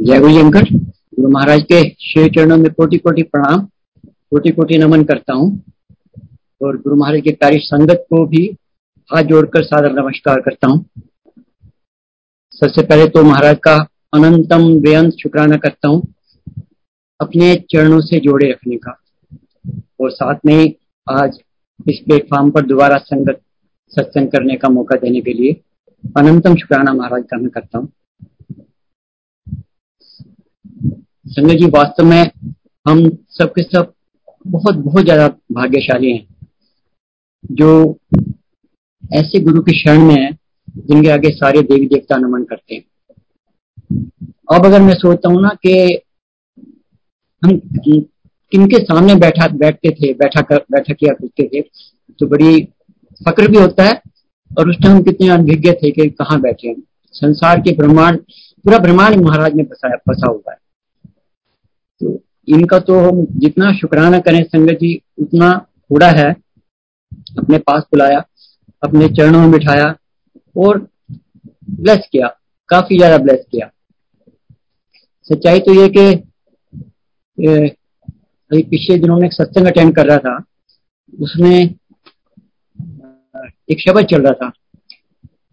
जय गुरु शंकर। गुरु महाराज के श्री चरणों में कोटि कोटि प्रणाम। कोटि कोटि नमन करता हूँ। और गुरु महाराज के कार्य संगत को भी हाथ जोड़कर सादर नमस्कार करता हूँ। सबसे पहले तो महाराज का अनंतम बेअंत शुक्राना करता हूँ। अपने चरणों से जोड़े रखने का। और साथ में आज इस प्लेटफॉर्म पर दोबारा संगत सत्संग करने का मौका देने के लिए अनंतम शुक्राना महाराज का मैं करता हूँ। संजय जी वास्तव में हम सबके सब बहुत बहुत ज़्यादा भाग्यशाली हैं। जो ऐसे गुरु की शरण में है, जिनके आगे सारे देवी देवता नमन करते हैं। अब अगर मैं सोचता हूँ ना कि हम किनके सामने बैठा, बैठते थे, बैठा कर, बैठा किया करते थे तो बड़ी फक्र भी होता है, और उस टाइम कितने अनभिज्ञ थे कि कहाँ बैठे हैं। संसार के ब्रह्मांड, पूरा ब्रह्मांड महाराज में फंसा हुआ है। तो इनका तो हम जितना शुक्राना करें संगत जी, उतना थोड़ा है। अपने पास बुलाया, अपने चरणों में बिठाया और ब्लेस किया, काफ़ी ज़्यादा ब्लेस किया। सच्चाई तो ये कि अभी पिछले दिनों में एक सत्संग अटेंड कर रहा था। उसमें एक शब्द चल रहा था।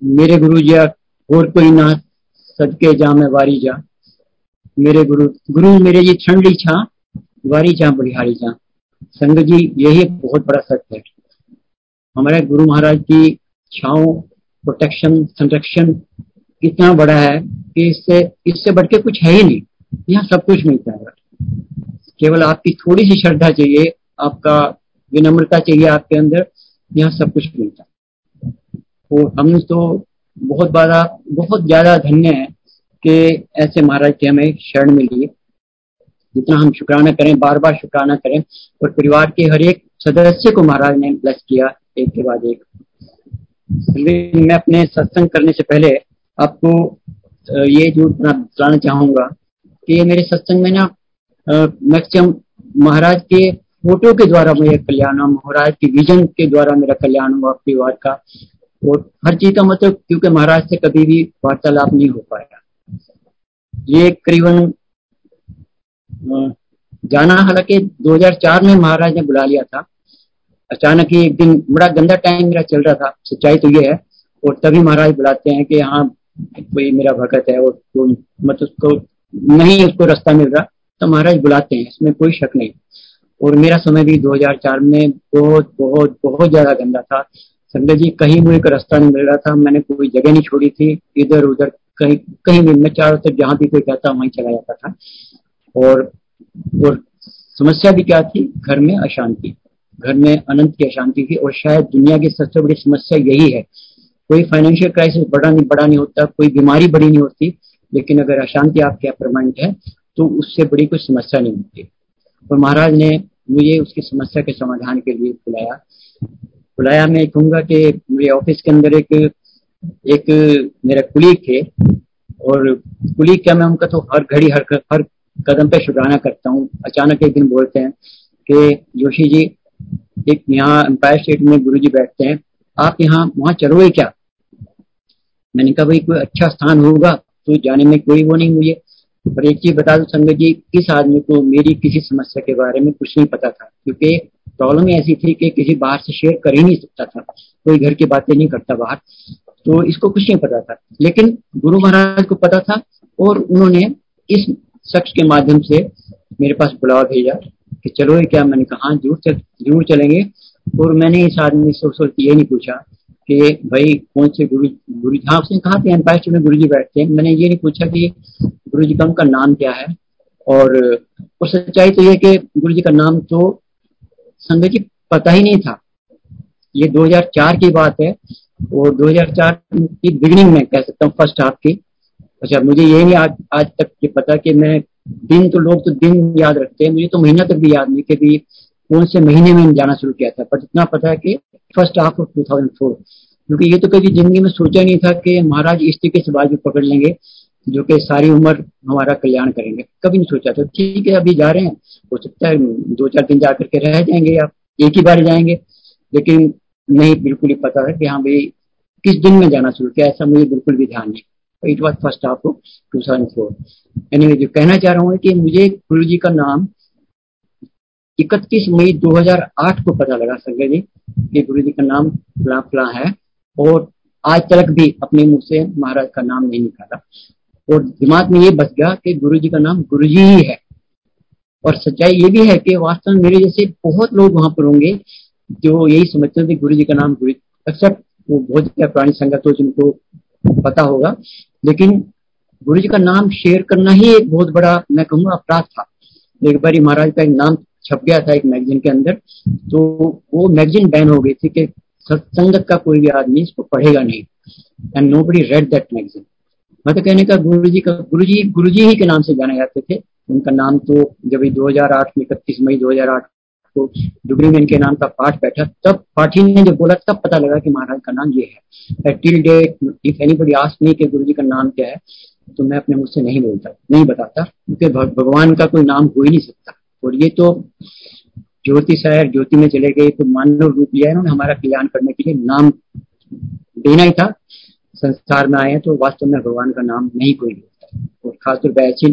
मेरे गुरु जी और कोई ना सदके जा, मैं वारी जा। मेरे गुरु गुरु मेरे जी ठंडी छा, वारी जा बलिहारी जा संग जी, यही बहुत बड़ा सत्य है। हमारे गुरु महाराज की छाओ प्रोटेक्शन संरक्षण इतना बड़ा है कि इससे इससे बढ़ के कुछ है ही नहीं। यहाँ सब कुछ मिलता है। केवल आपकी थोड़ी सी श्रद्धा चाहिए, आपका विनम्रता चाहिए आपके अंदर, यहाँ सब कुछ मिलता है। तो हम तो बहुत बड़ा बहुत ज़्यादा धन्य है। कि ऐसे महाराज की हमें शरण मिली जितना हम शुक्राना करें बार बार शुक्राना करें, और परिवार के हर एक सदस्य को महाराज ने ब्लेस किया एक के बाद एक। मैं अपने सत्संग करने से पहले आपको ये जो बताना चाहूँगा कि मेरे सत्संग में ना मैक्सिमम महाराज के फ़ोटो के द्वारा मेरा कल्याण हुआ, महाराज के विजन के द्वारा मेरा कल्याण हुआ परिवार का। और हर चीज़ का मतलब क्योंकि महाराज से कभी भी वार्तालाप नहीं हो पाया। ये करीबन जाना हालाँकि 2004 में महाराज ने बुला लिया था। अचानक ही एक दिन बड़ा गंदा टाइम मेरा चल रहा था। सच्चाई तो ये है, और तभी महाराज बुलाते हैं कि हाँ कोई मेरा भगत है, और तो मतलब उसको, नहीं उसको रास्ता मिल रहा। तो महाराज बुलाते हैं, इसमें कोई शक नहीं। और मेरा समय भी 2004 में बहुत बहुत बहुत ज़्यादा गंदा था। संजय जी, कहीं मुझे रास्ता नहीं मिल रहा था, मैंने कोई जगह नहीं छोड़ी थी इधर उधर कहीं कहीं भी, मैं चारों तरफ़ जहाँ भी कोई कहता वहीं चला जाता था। और और समस्या भी क्या थी? घर में अशांति। घर में अनंत की अशांति थी और शायद दुनिया की सबसे बड़ी समस्या यही है। कोई फाइनेंशियल क्राइसिस बड़ा नहीं बड़ा नहीं होता, कोई बीमारी बड़ी नहीं होती, लेकिन अगर अशांति आपके परमानेंट है तो उससे बड़ी कोई समस्या नहीं होती। और महाराज ने मुझे उसकी समस्या के समाधान के लिए बुलाया। बुलाया मैं कहूँगा कि मेरे ऑफ़िस के अंदर एक एक, मेरा कुलीग थे, और कुलीग क्या मैं उनका तो हर घड़ी, हर हर कदम पे शुक्राना करता हूँ। अचानक एक दिन बोलते हैं कि, जोशी जी, एक यहाँ एम्पायर स्टेट में गुरु जी बैठते हैं, आप यहाँ, वहाँ चलोगे क्या? मैंने कहा, भाई, कोई अच्छा स्थान होगा तो जाने में कोई वो नहीं मुझे। पर एक चीज़ बता दो, संगत जी इस आदमी को मेरी किसी समस्या के बारे में कुछ नहीं पता था, क्योंकि प्रॉब्लम ऐसी थी कि किसी बाहर से शेयर कर ही नहीं सकता था। कोई घर की बातें नहीं करता बाहर। तो इसको कुछ नहीं पता था। लेकिन गुरु महाराज को पता था और उन्होंने इस शख्स के माध्यम से मेरे पास बुलावा भेजा कि चलो ये क्या मैंने कहा ज़रूर चल ज़रूर चलेंगे। और मैंने इस आदमी से सोच ये नहीं पूछा कि भाई कौन से गुरु गुरु हाँ उसने कहा कि एम्पायर में गुरु जी बैठते हैं। मैंने ये नहीं पूछा कि गुरु जी का उनका नाम क्या है। और, और सच्चाई तो ये कि गुरु जी का नाम तो संगत जी पता ही नहीं था। ये 2004 की बात है। और 2004 की बिगनिंग में, कह सकता हूँ फ़र्स्ट हाफ़ की। अच्छा मुझे ये नहीं आज आज तक ये पता कि मैं दिन तो लोग तो दिन याद रखते हैं। मुझे तो महीना तक भी याद नहीं कि भी कौन से महीने में जाना शुरू किया था। पर इतना पता है कि फ़र्स्ट हाफ़ ऑफ़ 2004 क्योंकि ये तो कभी ज़िंदगी में सोचा नहीं था कि महाराज इस तरीके से बाजू पकड़ लेंगे, जो कि सारी उम्र हमारा कल्याण करेंगे। कभी नहीं सोचा था। ठीक है, अभी जा रहे हैं। हो सकता है दो चार दिन जा करके रह जाएँगे आप एक ही बार जाएँगे, लेकिन नहीं बिल्कुल ही पता था कि हाँ भाई, किस दिन में जाना शुरू किया, ऐसा मुझे बिल्कुल भी ध्यान नहीं it was first half of two thousand four anyway जो कहना चाह रहा हूँ कि मुझे गुरु जी का नाम इकतीस मई 2008 को पता लगा, संजय जी, कि गुरु जी का नाम फला फला है और आज तक भी अपने मुँह से महाराज का नाम नहीं निकाला। और दिमाग में ये बच गया कि गुरु जी का नाम गुरु जी ही है। और सच्चाई ये भी है कि वास्तव में मेरे जैसे बहुत लोग वहाँ पर होंगे जो यही समझते हैं कि गुरु जी का नाम गुरु एक्सेप्ट वो बहुत पुरानी संगत हो, जिनको पता होगा। लेकिन गुरु जी का नाम शेयर करना ही एक बहुत बड़ा, मैं कहूँगा, अपराध था। एक बार महाराज का एक नाम छप गया था एक मैगजीन के अंदर। तो वो मैगजीन बैन हो गई थी कि सत्संगत का कोई भी आदमी इसको पढ़ेगा नहीं। And nobody read that magazine मतलब कहने का गुरु जी का गुरु जी गुरु जी ही के नाम से जाने जाते थे। उनका नाम तो जब 2008 में, इकतीस मई 2008 को डुगरी में इनके नाम का पाठ बैठा, तब पाठी ने जब बोला, तब पता लगा कि महाराज का नाम ये है। Till date if anybody ask me कि गुरु जी का नाम क्या है तो मैं अपने मुझसे नहीं बोलता, नहीं बताता, क्योंकि भगवान का कोई नाम हो ही नहीं सकता। और ये तो ज्योति शहर, ज्योति में चले गए तो मानव रूप लिया इन्होंने हमारा कल्याण करने के लिए, नाम देना ही था। संसार में आए तो वास्तव में भगवान का नाम नहीं कोई लेता। और खासतौर पर ऐसी,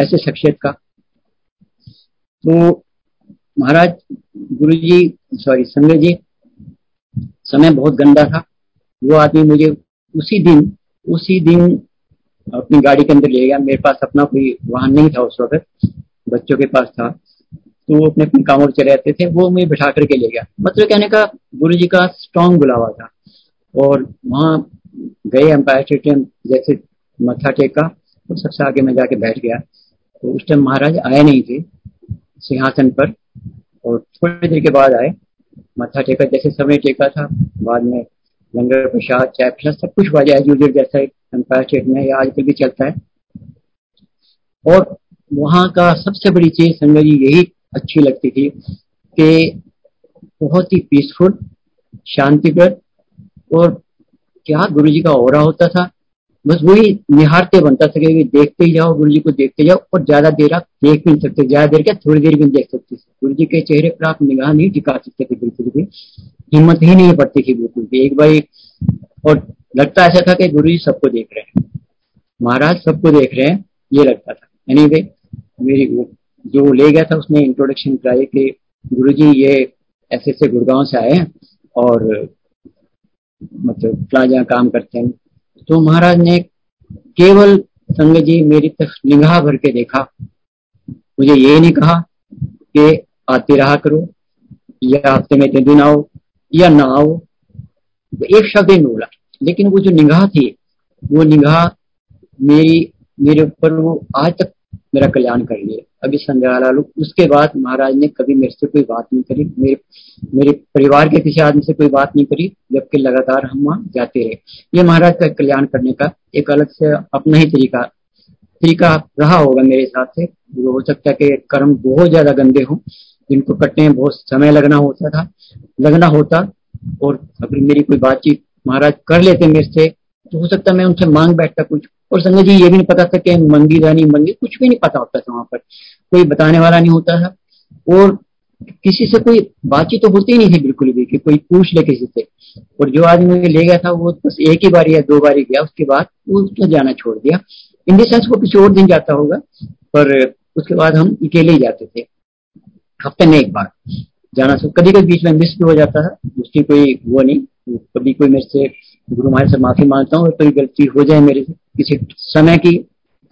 ऐसे शख्सियत का। तो महाराज गुरु जी सॉरी संजय जी, समय बहुत गंदा था। वो आदमी मुझे उसी दिन उसी दिन अपनी गाड़ी के अंदर ले गया। मेरे पास अपना कोई वाहन नहीं था उस वक्त, बच्चों के पास था। तो वो अपने अपने कामों चले जाते थे, वो मुझे बिठा करके ले गया। मतलब कहने का गुरु जी का स्ट्रांग बुलावा था। और वहाँ गए एम्पायर स्टेडियम जैसे मथा टेका, और सबसे आगे में जाके बैठ गया। तो उस टाइम महाराज आए नहीं थे। सिंहासन पर, और थोड़ी देर के बाद आए। मथा टेका, जैसे समय टेका था। बाद में लंगर प्रसाद, चाय प्रसाद, सब कुछ हुआ जाए यूज़र जैसा एम्पायर स्टेट में, या आजकल भी चलता है। और वहाँ का सबसे बड़ी चीज़ संगत जी, यही अच्छी लगती थी कि बहुत ही पीसफुल शांतिप्रद और क्या गुरु जी का और होता था। बस वही निहारते बनता सके कि देखते ही जाओ गुरु जी को देखते जाओ और ज़्यादा देर आप देख भी नहीं सकते ज़्यादा देर क्या थोड़ी देर भी नहीं देख सकते। गुरु जी के चेहरे पर आप निगाह नहीं टिका सकते थे बिल्कुल भी। हिम्मत ही नहीं पड़ती थी बिल्कुल भी। एक बार और लगता ऐसा था कि गुरु जी सबको देख रहे हैं। महाराज सबको देख रहे हैं ये लगता था। एनी anyway, मेरी जो ले गया था उसने इंट्रोडक्शन कराई कि गुरु जी ये ऐसे ऐसे गुड़गांव से आए हैं और मतलब प्लाजा काम करते हैं। तो महाराज ने केवल संग जी मेरी तक निगाह भर के देखा। मुझे ये नहीं कहा कि आते रहा करो, या हफ़्ते में इतने दिन आओ, या ना आओ। तो एक शब्द ही बोला। लेकिन वो जो निगाह थी, वो निगाह मेरी, मेरे ऊपर वो आज तक मेरा कल्याण कर लिया अभी संध्या उसके बाद महाराज ने कभी मेरे से कोई बात नहीं करी, मेरे मेरे परिवार के किसी आदमी से कोई बात नहीं करी, जबकि लगातार हम वहाँ जाते रहे। ये महाराज का कल्याण करने का एक अलग से अपना ही तरीका तरीका रहा होगा मेरे हिसाब से। हो सकता है कि कर्म बहुत ज़्यादा गंदे हो, जिनको कटने में बहुत समय लगना होता था, लगना होता, और अगर मेरी कोई बातचीत महाराज कर लेते मेरे से हो सकता मैं उनसे मांग बैठता कुछ। और संजय जी, ये भी नहीं पता था कि मंगी रानी मंगी, कुछ भी नहीं पता होता था वहाँ पर। कोई बताने वाला नहीं होता था। और किसी से कोई बातचीत तो होती नहीं थी बिल्कुल भी, कि कोई पूछ ले किसी से। और जो आदमी मुझे ले गया था, वो बस एक ही बार या दो बार ही गया। उसके बाद वो उसने जाना छोड़ दिया। इन द सेंस वो किसी और दिन जाता होगा, पर उसके बाद हम अकेले ही जाते थे। हफ़्ते में एक बार जाना। कभी कभी बीच में मिस भी हो जाता था। उसकी कोई वो नहीं कभी कोई मेरे से गुरु महाराज से माफ़ी माँगता हूँ, कोई गलती हो जाए मेरे से, किसी समय की,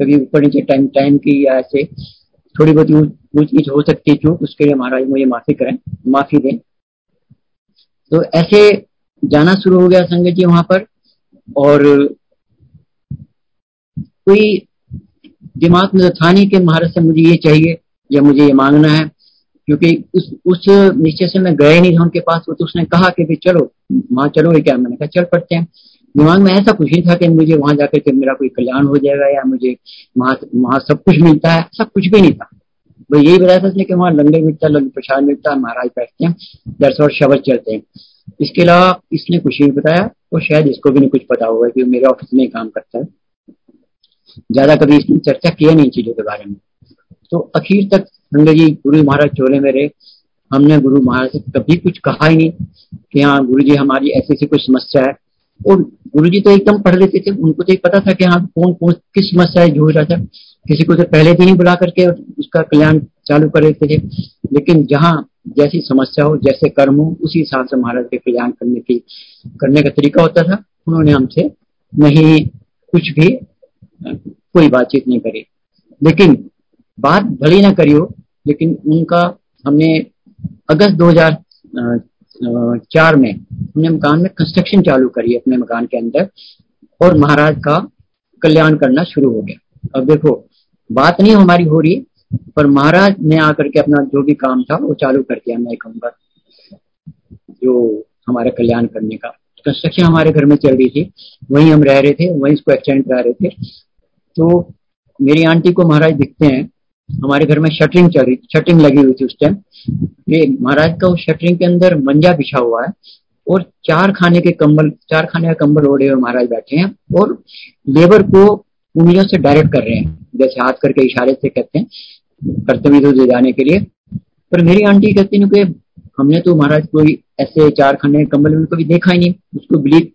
कभी ऊपर नीचे टाइम टाइम की या ऐसे, थोड़ी बहुत ऊंच नीच हो सकती है चूक उसके लिए महाराज मुझे माफ़ी करें, माफ़ी दें। तो ऐसे जाना शुरू हो गया संगत जी वहाँ पर, और कोई दिमाग में था नहीं कि महाराज से मुझे ये चाहिए या मुझे ये मांगना है। क्योंकि उस उस निश्चय से मैं गए नहीं था उनके पास वो तो उसने कहा कि चलो, वहाँ चलो क्या? मैंने कहा, चल पड़ते हैं। दिमाग में ऐसा कुछ नहीं था कि मुझे वहाँ जाकर के मेरा कोई कल्याण हो जाएगा या मुझे वहाँ वहाँ सब कुछ मिलता है। सब कुछ भी नहीं था। वो यही बताया था कि वहाँ लंगर मिलता लंगर प्रसाद मिलता है महाराज बैठते हैं दर्शन और शब्द चलते हैं। इसके अलावा इसने कुछ नहीं बताया, और शायद इसको भी नहीं कुछ पता होगा कि मेरे ऑफ़िस में काम करता है। ज़्यादा कभी इसने चर्चा किया नहीं चीज़ों के बारे में। तो आखिर तक संजय जी गुरु महाराज चोले में रहे। हमने गुरु महाराज से कभी कुछ कहा ही नहीं कि हाँ गुरु जी, हमारी ऐसी ऐसी कोई समस्या है। और गुरु जी तो एकदम पढ़ लेते थे। उनको तो पता था कि हाँ कौन कौन, किस समस्या से जूझ रहा था। किसी को तो पहले दिन ही बुला करके उसका कल्याण चालू कर देते थे। लेकिन जहाँ जैसी समस्या हो, जैसे कर्म हो, उसी हिसाब से महाराज के कल्याण करने की, करने का तरीका होता था। उन्होंने हमसे नहीं, कुछ भी, कोई बातचीत नहीं करी। लेकिन बात भली ना करी हो लेकिन उनका हमने अगस्त 2004 में हमने मकान में कंस्ट्रक्शन चालू करी अपने मकान के अंदर, और महाराज का कल्याण करना शुरू हो गया। अब देखो, बात नहीं हमारी हो रही, पर महाराज ने आकर के अपना जो भी काम था, वो चालू कर दिया मैं कहूँगा, जो हमारे कल्याण करने का। कंस्ट्रक्शन हमारे घर में चल रही थी, वहीं हम रह रहे थे, वहीं इसको एक्सटेंड करा रहे थे। तो मेरी आंटी को महाराज दिखते हैं हमारे घर में शटरिंग चल रही, शटरिंग लगी हुई थी उस टाइम ये महाराज का उस शटरिंग के अंदर मंजा बिछा हुआ है और चार खाने के कंबल, चार खाने का कंबल ओढ़े हुए महाराज बैठे हैं और लेबर को उंगलियों से डायरेक्ट कर रहे हैं। जैसे हाथ करके इशारे से कहते हैं, कर्तव्य दे जाने के लिए। पर मेरी आंटी कहती है कि हमने तो महाराज कोई ऐसे चार खाने कंबल में कभी देखा ही नहीं, उसको बिलीव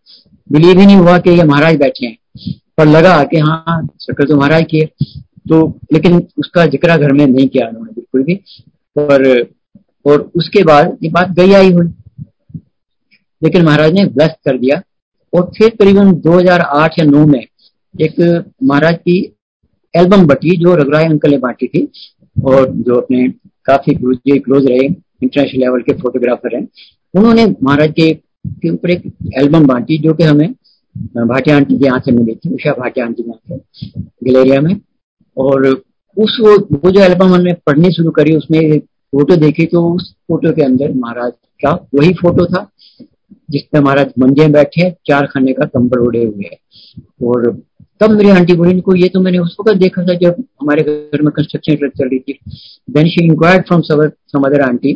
बिलीव ही नहीं हुआ कि ये महाराज बैठे हैं। पर लगा कि हाँ शक्ल तो महाराज की है। तो लेकिन उसका ज़िक्र घर में नहीं किया उन्होंने बिल्कुल भी। और और उसके बाद ये बात गई आई हुई। लेकिन महाराज ने व्यस्त कर दिया। और फिर करीबन 2008 या 9 में एक महाराज की एल्बम बटी, जो रघुराय अंकल ने बांटी थी, और जो अपने काफ़ी क्लोज रहे, इंटरनेशनल लेवल के फोटोग्राफर हैं उन्होंने महाराज के ऊपर एक एल्बम बांटी, जो कि हमें भाटिया आंटी के यहाँ से मिली थी, उषा भाटिया आंटी के यहाँ से, गलेरिया में। और उस वो, जो एल्बम हमने पढ़नी शुरू करी उसमें फ़ोटो देखी तो उस फ़ोटो के अंदर महाराज का वही फ़ोटो था जिसमें महाराज मंजे बैठे चार खाने का कंबल उड़े हुए है। और तब मेरी आंटी बोली को ये तो मैंने उस वक्त देखा था जब हमारे घर में कंस्ट्रक्शन चल रही थी। Then she inquired from some other aunty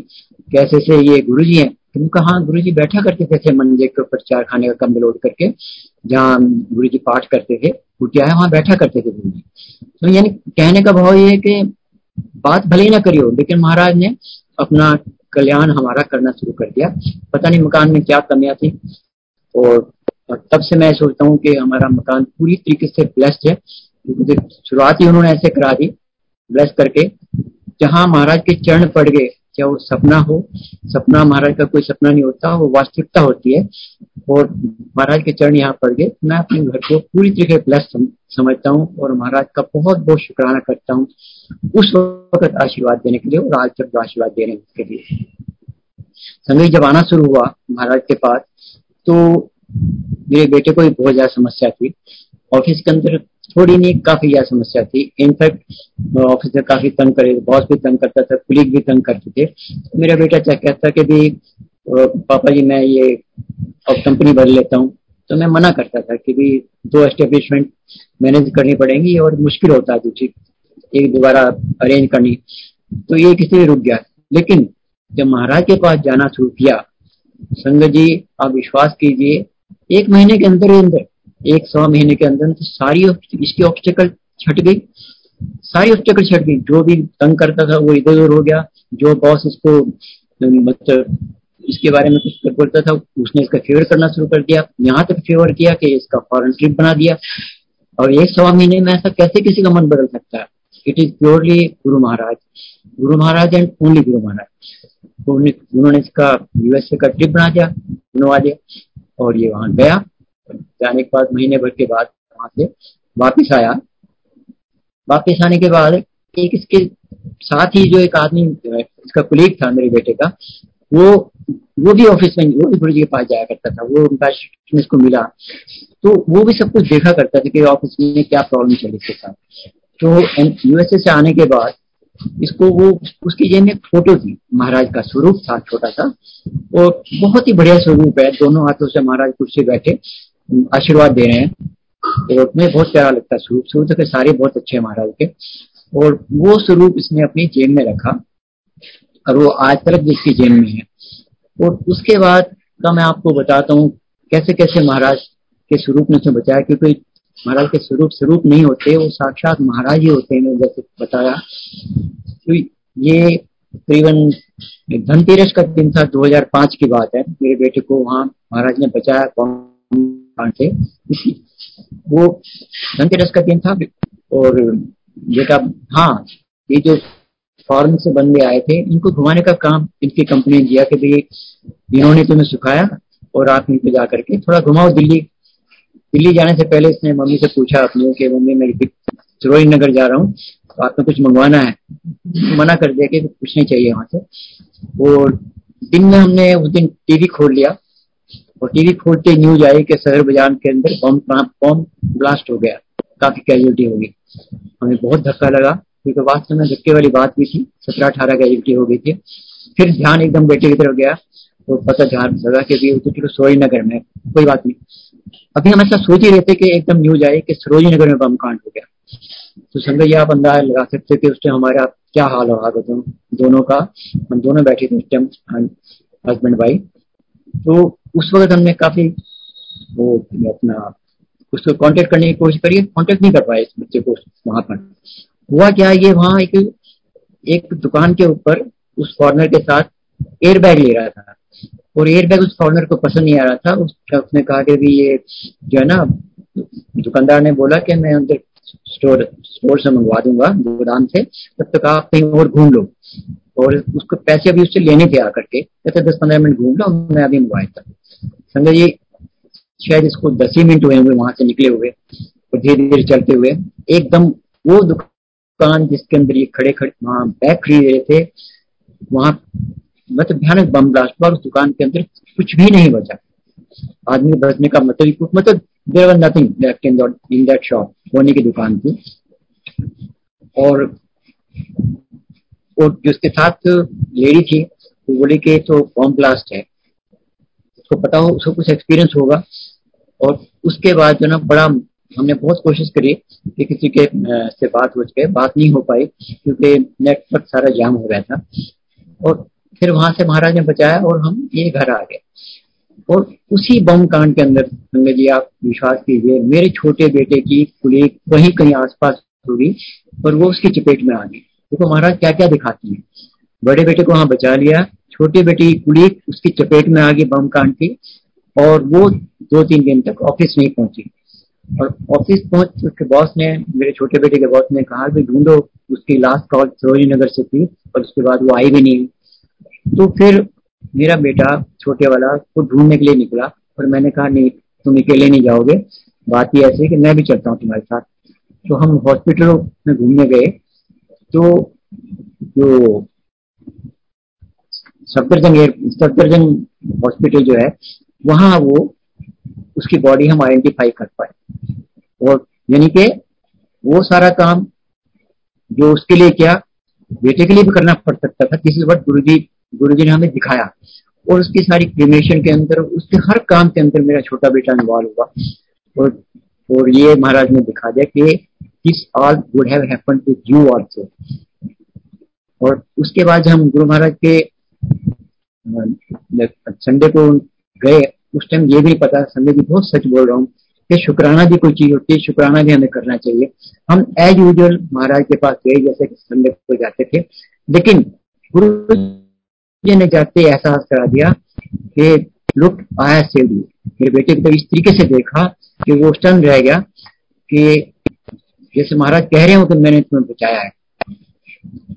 कैसे से ये गुरु जी है? तुम कहा गुरु जी बैठा करते थे थे मंजे के ऊपर चार खाने का कंबल ओढ़ करके, जहाँ गुरु जी पाठ करते थे, कुटिया है, वहाँ बैठा करते थे गुरु जी तो यानी कहने का भाव ये है कि बात भले ही ना करियो लेकिन महाराज ने अपना कल्याण हमारा करना शुरू कर दिया। पता नहीं मकान में क्या कमियाँ थी, और तब से मैं सोचता हूँ कि हमारा मकान पूरी तरीके से ब्लेस्ड है। शुरुआत ही उन्होंने ऐसे करा दी ब्लेस करके। जहाँ महाराज के चरण पड़ गए चाहे वो सपना हो, सपना महाराज का कोई सपना नहीं होता, वो वास्तविकता होती है। और महाराज के चरण यहाँ पड़ गए। मैं अपने घर को पूरी तरीके प्लस समझता हूँ और महाराज का बहुत बहुत शुक्राना करता हूँ उस वक्त आशीर्वाद देने के लिए और आज तक आशीर्वाद देने के लिए। संगीत जब आना शुरू हुआ महाराज के पास तो मेरे बेटे को भी बहुत ज़्यादा समस्या थी। ऑफ़िस के अंदर थोड़ी नहीं, काफ़ी ज़्यादा समस्या थी। इनफैक्ट ऑफिसर काफ़ी तंग करे बॉस भी तंग करता था कुलीग भी तंग करते थे। मेरा बेटा क्या कहता कि भी पापा जी, मैं ये अब कंपनी बदल लेता हूँ। तो मैं मना करता था कि भी दो एस्टेब्लिशमेंट मैनेज करनी पड़ेंगी और मुश्किल होता है दूसरी, एक दोबारा अरेंज करनी। तो ये किसी रुक गया। लेकिन जब महाराज के पास जाना शुरू किया, संगत जी, आप विश्वास कीजिए, एक महीने के अंदर ही अंदर एक सौ महीने के अंदर तो सारी इसकी ऑब्स्टिकल छट गई। सारी ऑब्स्टिकल छट गई। जो भी तंग करता था, वो इधर उधर हो गया। जो बॉस इसको मतलब इसके बारे में कुछ बोलता था, उसने इसका फेवर करना शुरू कर दिया। यहाँ तक फेवर किया कि इसका फॉरन ट्रिप बना दिया। और एक सवा महीने में ऐसा कैसे किसी का मन बदल सकता है? It is purely Guru Maharaj Guru Maharaj and only Guru Maharaj उन्होंने इसका यूएसए का ट्रिप बना दिया। बनवा दिया और ये वहाँ गया। जाने के बाद, महीने भर के बाद वहाँ से वापिस आया। वापिस आने के बाद एक इसके साथ ही जो एक आदमी, इसका कुलीग था मेरे बेटे का, वो वो भी ऑफ़िस में, वो भी गुरु जी के पास जाया करता था। वो उनका इसको मिला। तो वो भी सब कुछ देखा करता था कि ऑफ़िस में क्या प्रॉब्लम चली इसके साथ। तो यूएसए से आने के बाद इसको वो, उसकी जेब में एक फ़ोटो थी। महाराज का स्वरूप था, छोटा सा। और बहुत ही बढ़िया स्वरूप है। दोनों हाथों से महाराज कुर्सी बैठे। आशीर्वाद दे रहे हैं। और मैं बहुत प्यारा लगता है स्वरूप। स्वरूप के सारे बहुत अच्छे हैं महाराज के। और वो स्वरूप इसने अपनी जेब में रखा। और वो आज तक भी इसकी जेब में है। और उसके बाद का मैं आपको बताता हूँ कैसे कैसे महाराज के स्वरूप ने उसे बचाया। क्योंकि महाराज के स्वरूप स्वरूप नहीं होते, वो साक्षात महाराज ही होते हैं जैसे बताया। तो ये तकरीबन धनतेरस का दिन था 2005 की बात है। मेरे बेटे को वहाँ महाराज ने बचाया कांड से वो धनतेरस का दिन था, और बेटा हाँ ये जो फॉरन से बंदे आए थे, इनको घुमाने का काम इनकी कंपनी ने दिया कि भाई, इन्होंने तुम्हें सुखाया, और आप इनको जा करके थोड़ा घुमाओ दिल्ली। दिल्ली जाने से पहले इसने मम्मी से पूछा अपने कि मम्मी, मैं सरोज नगर जा रहा हूँ तो आपको कुछ मंगवाना है? मना कर दिया कि कुछ नहीं चाहिए वहाँ से। और दिन में हमने उस दिन टीवी खोल लिया और टीवी खोलते न्यूज़ आई कि शहर बाज़ार के अंदर बम बम ब्लास्ट हो गया। काफ़ी कैजुअलिटी होगी हमें बहुत धक्का लगा, क्योंकि वास्तव में धक्के वाली बात भी थी, सत्रह अठारह कैजुअलिटी हो गई थी। फिर ध्यान एकदम बेटे की तरफ़ गया तो पता ध्यान लगा कि अभी तो चलो सरोजी नगर में कोई बात नहीं। अभी हम ऐसा सोच ही रहे थे कि एकदम न्यूज़ आई कि सरोजी नगर में बम कांड हो गया। तो संजय जी आप अंदाज़ा लगा सकते कि उस टाइम हमारा क्या हाल होगा। दोनों दोनों का, हम दोनों बैठे थे उस टाइम हस्बैंड वाइफ तो उस वक्त हमने काफ़ी वो, अपना उसको कांटेक्ट करने की कोशिश करिए कांटेक्ट नहीं कर पाए इस बच्चे को वहाँ पर। हुआ क्या, ये वहाँ एक एक दुकान के ऊपर उस फॉरनर के साथ एयर बैग ले रहा था। और एयर बैग उस फॉरनर को पसंद नहीं आ रहा था। उस उसने कहा कि भी ये जो है ना, दुकानदार ने बोला कि मैं अंदर स्टोर स्टोर से मंगवा दूँगा, गोदाम से, तब तक आप कहीं और घूम लो। और उसको पैसे अभी उससे लेने थे आकर के कहते दस पंद्रह मिनट घूम लो, मैं अभी मंगवाया था। संजय जी, शायद इसको दस ही मिनट हुए होंगे वहाँ से निकले हुए, और धीरे धीरे चलते हुए। एकदम वो दुकान जिसके अंदर ये खड़े खड़े वहाँ बैग खरीद रहे थे, वहाँ मतलब भयानक बम ब्लास्ट हुआ उस दुकान के अंदर कुछ भी नहीं बचा। आदमी बचने का मतलब मतलब there were nothing left in in that shop होने की दुकान थी। और और जिसके साथ लेडी थी, वो बोली कि तो बॉम्ब ब्लास्ट है। उसको पता हो, उसको कुछ एक्सपीरियंस होगा। और उसके बाद जो ना, बड़ा हमने बहुत कोशिश करी कि किसी के से बात हो सके। बात नहीं हो पाई, क्योंकि नेटवर्क सारा जाम हो गया था। और फिर वहाँ से महाराज ने बचाया और हम ये घर आ गए। और उसी बम कांड के अंदर संगत जी आप विश्वास कीजिए। मेरे छोटे बेटे की कुलीग वहीं कहीं आसपास होगी और वो उसकी चपेट में आ गई। देखो तो महाराज क्या क्या दिखाती है। बड़े बेटे को वहाँ बचा लिया, छोटी बेटी कुलीग उसकी चपेट में आ गई बम कांड की और वो दो तीन दिन तक ऑफ़िस नहीं पहुँची। और ऑफ़िस पहुँच उसके बॉस ने, मेरे छोटे बेटे के बॉस ने कहा कि ढूंढो, उसकी लास्ट कॉल सरोजी नगर से थी और उसके बाद वो आई भी नहीं तो फिर मेरा बेटा छोटे वाला को ढूँढने के लिए निकला और मैंने कहा, नहीं, तुम अकेले नहीं जाओगे। बात ही ऐसी कि मैं भी चलता हूँ तुम्हारे साथ। तो हम हॉस्पिटलों में घूमने गए। तो जो सफदरजंग सफदरजंग हॉस्पिटल जो है, वहाँ वो उसकी बॉडी हम आइडेंटिफाई कर पाए। और यानी कि वो सारा काम जो उसके लिए क्या, बेटे के लिए भी करना पड़ सकता था। किसी वक्त गुरु जी गुरु जी ने हमें दिखाया। और उसकी सारी क्रिमेशन के अंदर, उसके हर काम के अंदर मेरा छोटा बेटा इन्वॉल्व हुआ। और और ये महाराज ने दिखा दिया कि this all would have happen to you also और उसके बाद हम गुरु महाराज के संडे को गए, उस टाइम ये भी पता, संडे की बहुत सच बोल रहा हूँ कि शुक्राना भी कोई चीज़ होती है, शुक्राना भी हमें करना चाहिए। हम एज यूजल महाराज के पास गए, जैसे संडे को जाते थे। लेकिन गुरु ने जाते एहसास करा दिया कि लुक, आया यू मेरे बेटे को तो इस तरीके से देखा कि वो स्टन रह गया कि जैसे महाराज कह रहे हो कि मैंने तुम्हें बचाया है।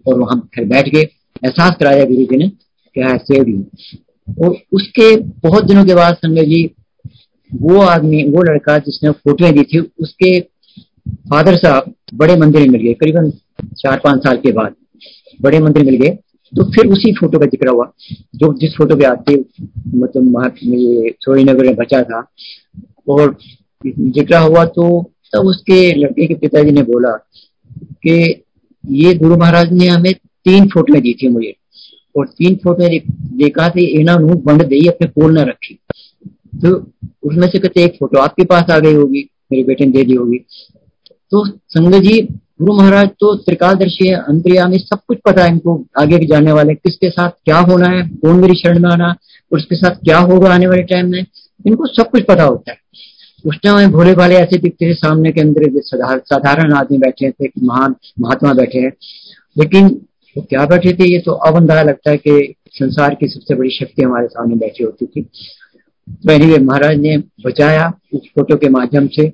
और हम फिर बैठ गए। एहसास कराया गुरु जी ने कि आई सेव यू और उसके बहुत दिनों के बाद संजय जी, वो आदमी, वो लड़का जिसने फोटोएँ दी थी, उसके फादर साहब बड़े मंदिर में मिल गए। करीबन चार पाँच साल के बाद बड़े मंदिर मिल गए। तो फिर उसी फ़ोटो का ज़िक्र हुआ। जो जिस फ़ोटो पे आते मतलब ये सोरीनगर में बचा था, और ज़िक्र हुआ तो तब उसके लड़के के पिताजी ने बोला कि ये गुरु महाराज ने हमें तीन फ़ोटो दी थी मुझे, और तीन फ़ोटो देखा थे इना बंद दी अपने कोल न रखी। तो उसमें से कहते एक फ़ोटो आपके पास आ गई होगी, मेरे बेटे ने दे दी होगी। तो संगत जी गुरु महाराज तो त्रिकालदर्शी है अंतरियामी सब कुछ पता है इनको, आगे भी जाने वाले किसके साथ क्या होना है, कौन मेरी शरण में आना, और उसके साथ क्या होगा आने वाले टाइम में, इनको सब कुछ पता होता है। उस टाइम भोले भाले ऐसे दिखते थे, सामने के अंदर साधारण आदमी बैठे थे महान महात्मा बैठे हैं। लेकिन वो क्या बैठे थे, ये तो अब अंदाज़ा लगता है कि संसार की सबसे बड़ी शक्ति हमारे सामने बैठी होती थी। तो एनीवे महाराज ने बचाया उस फ़ोटो के माध्यम से,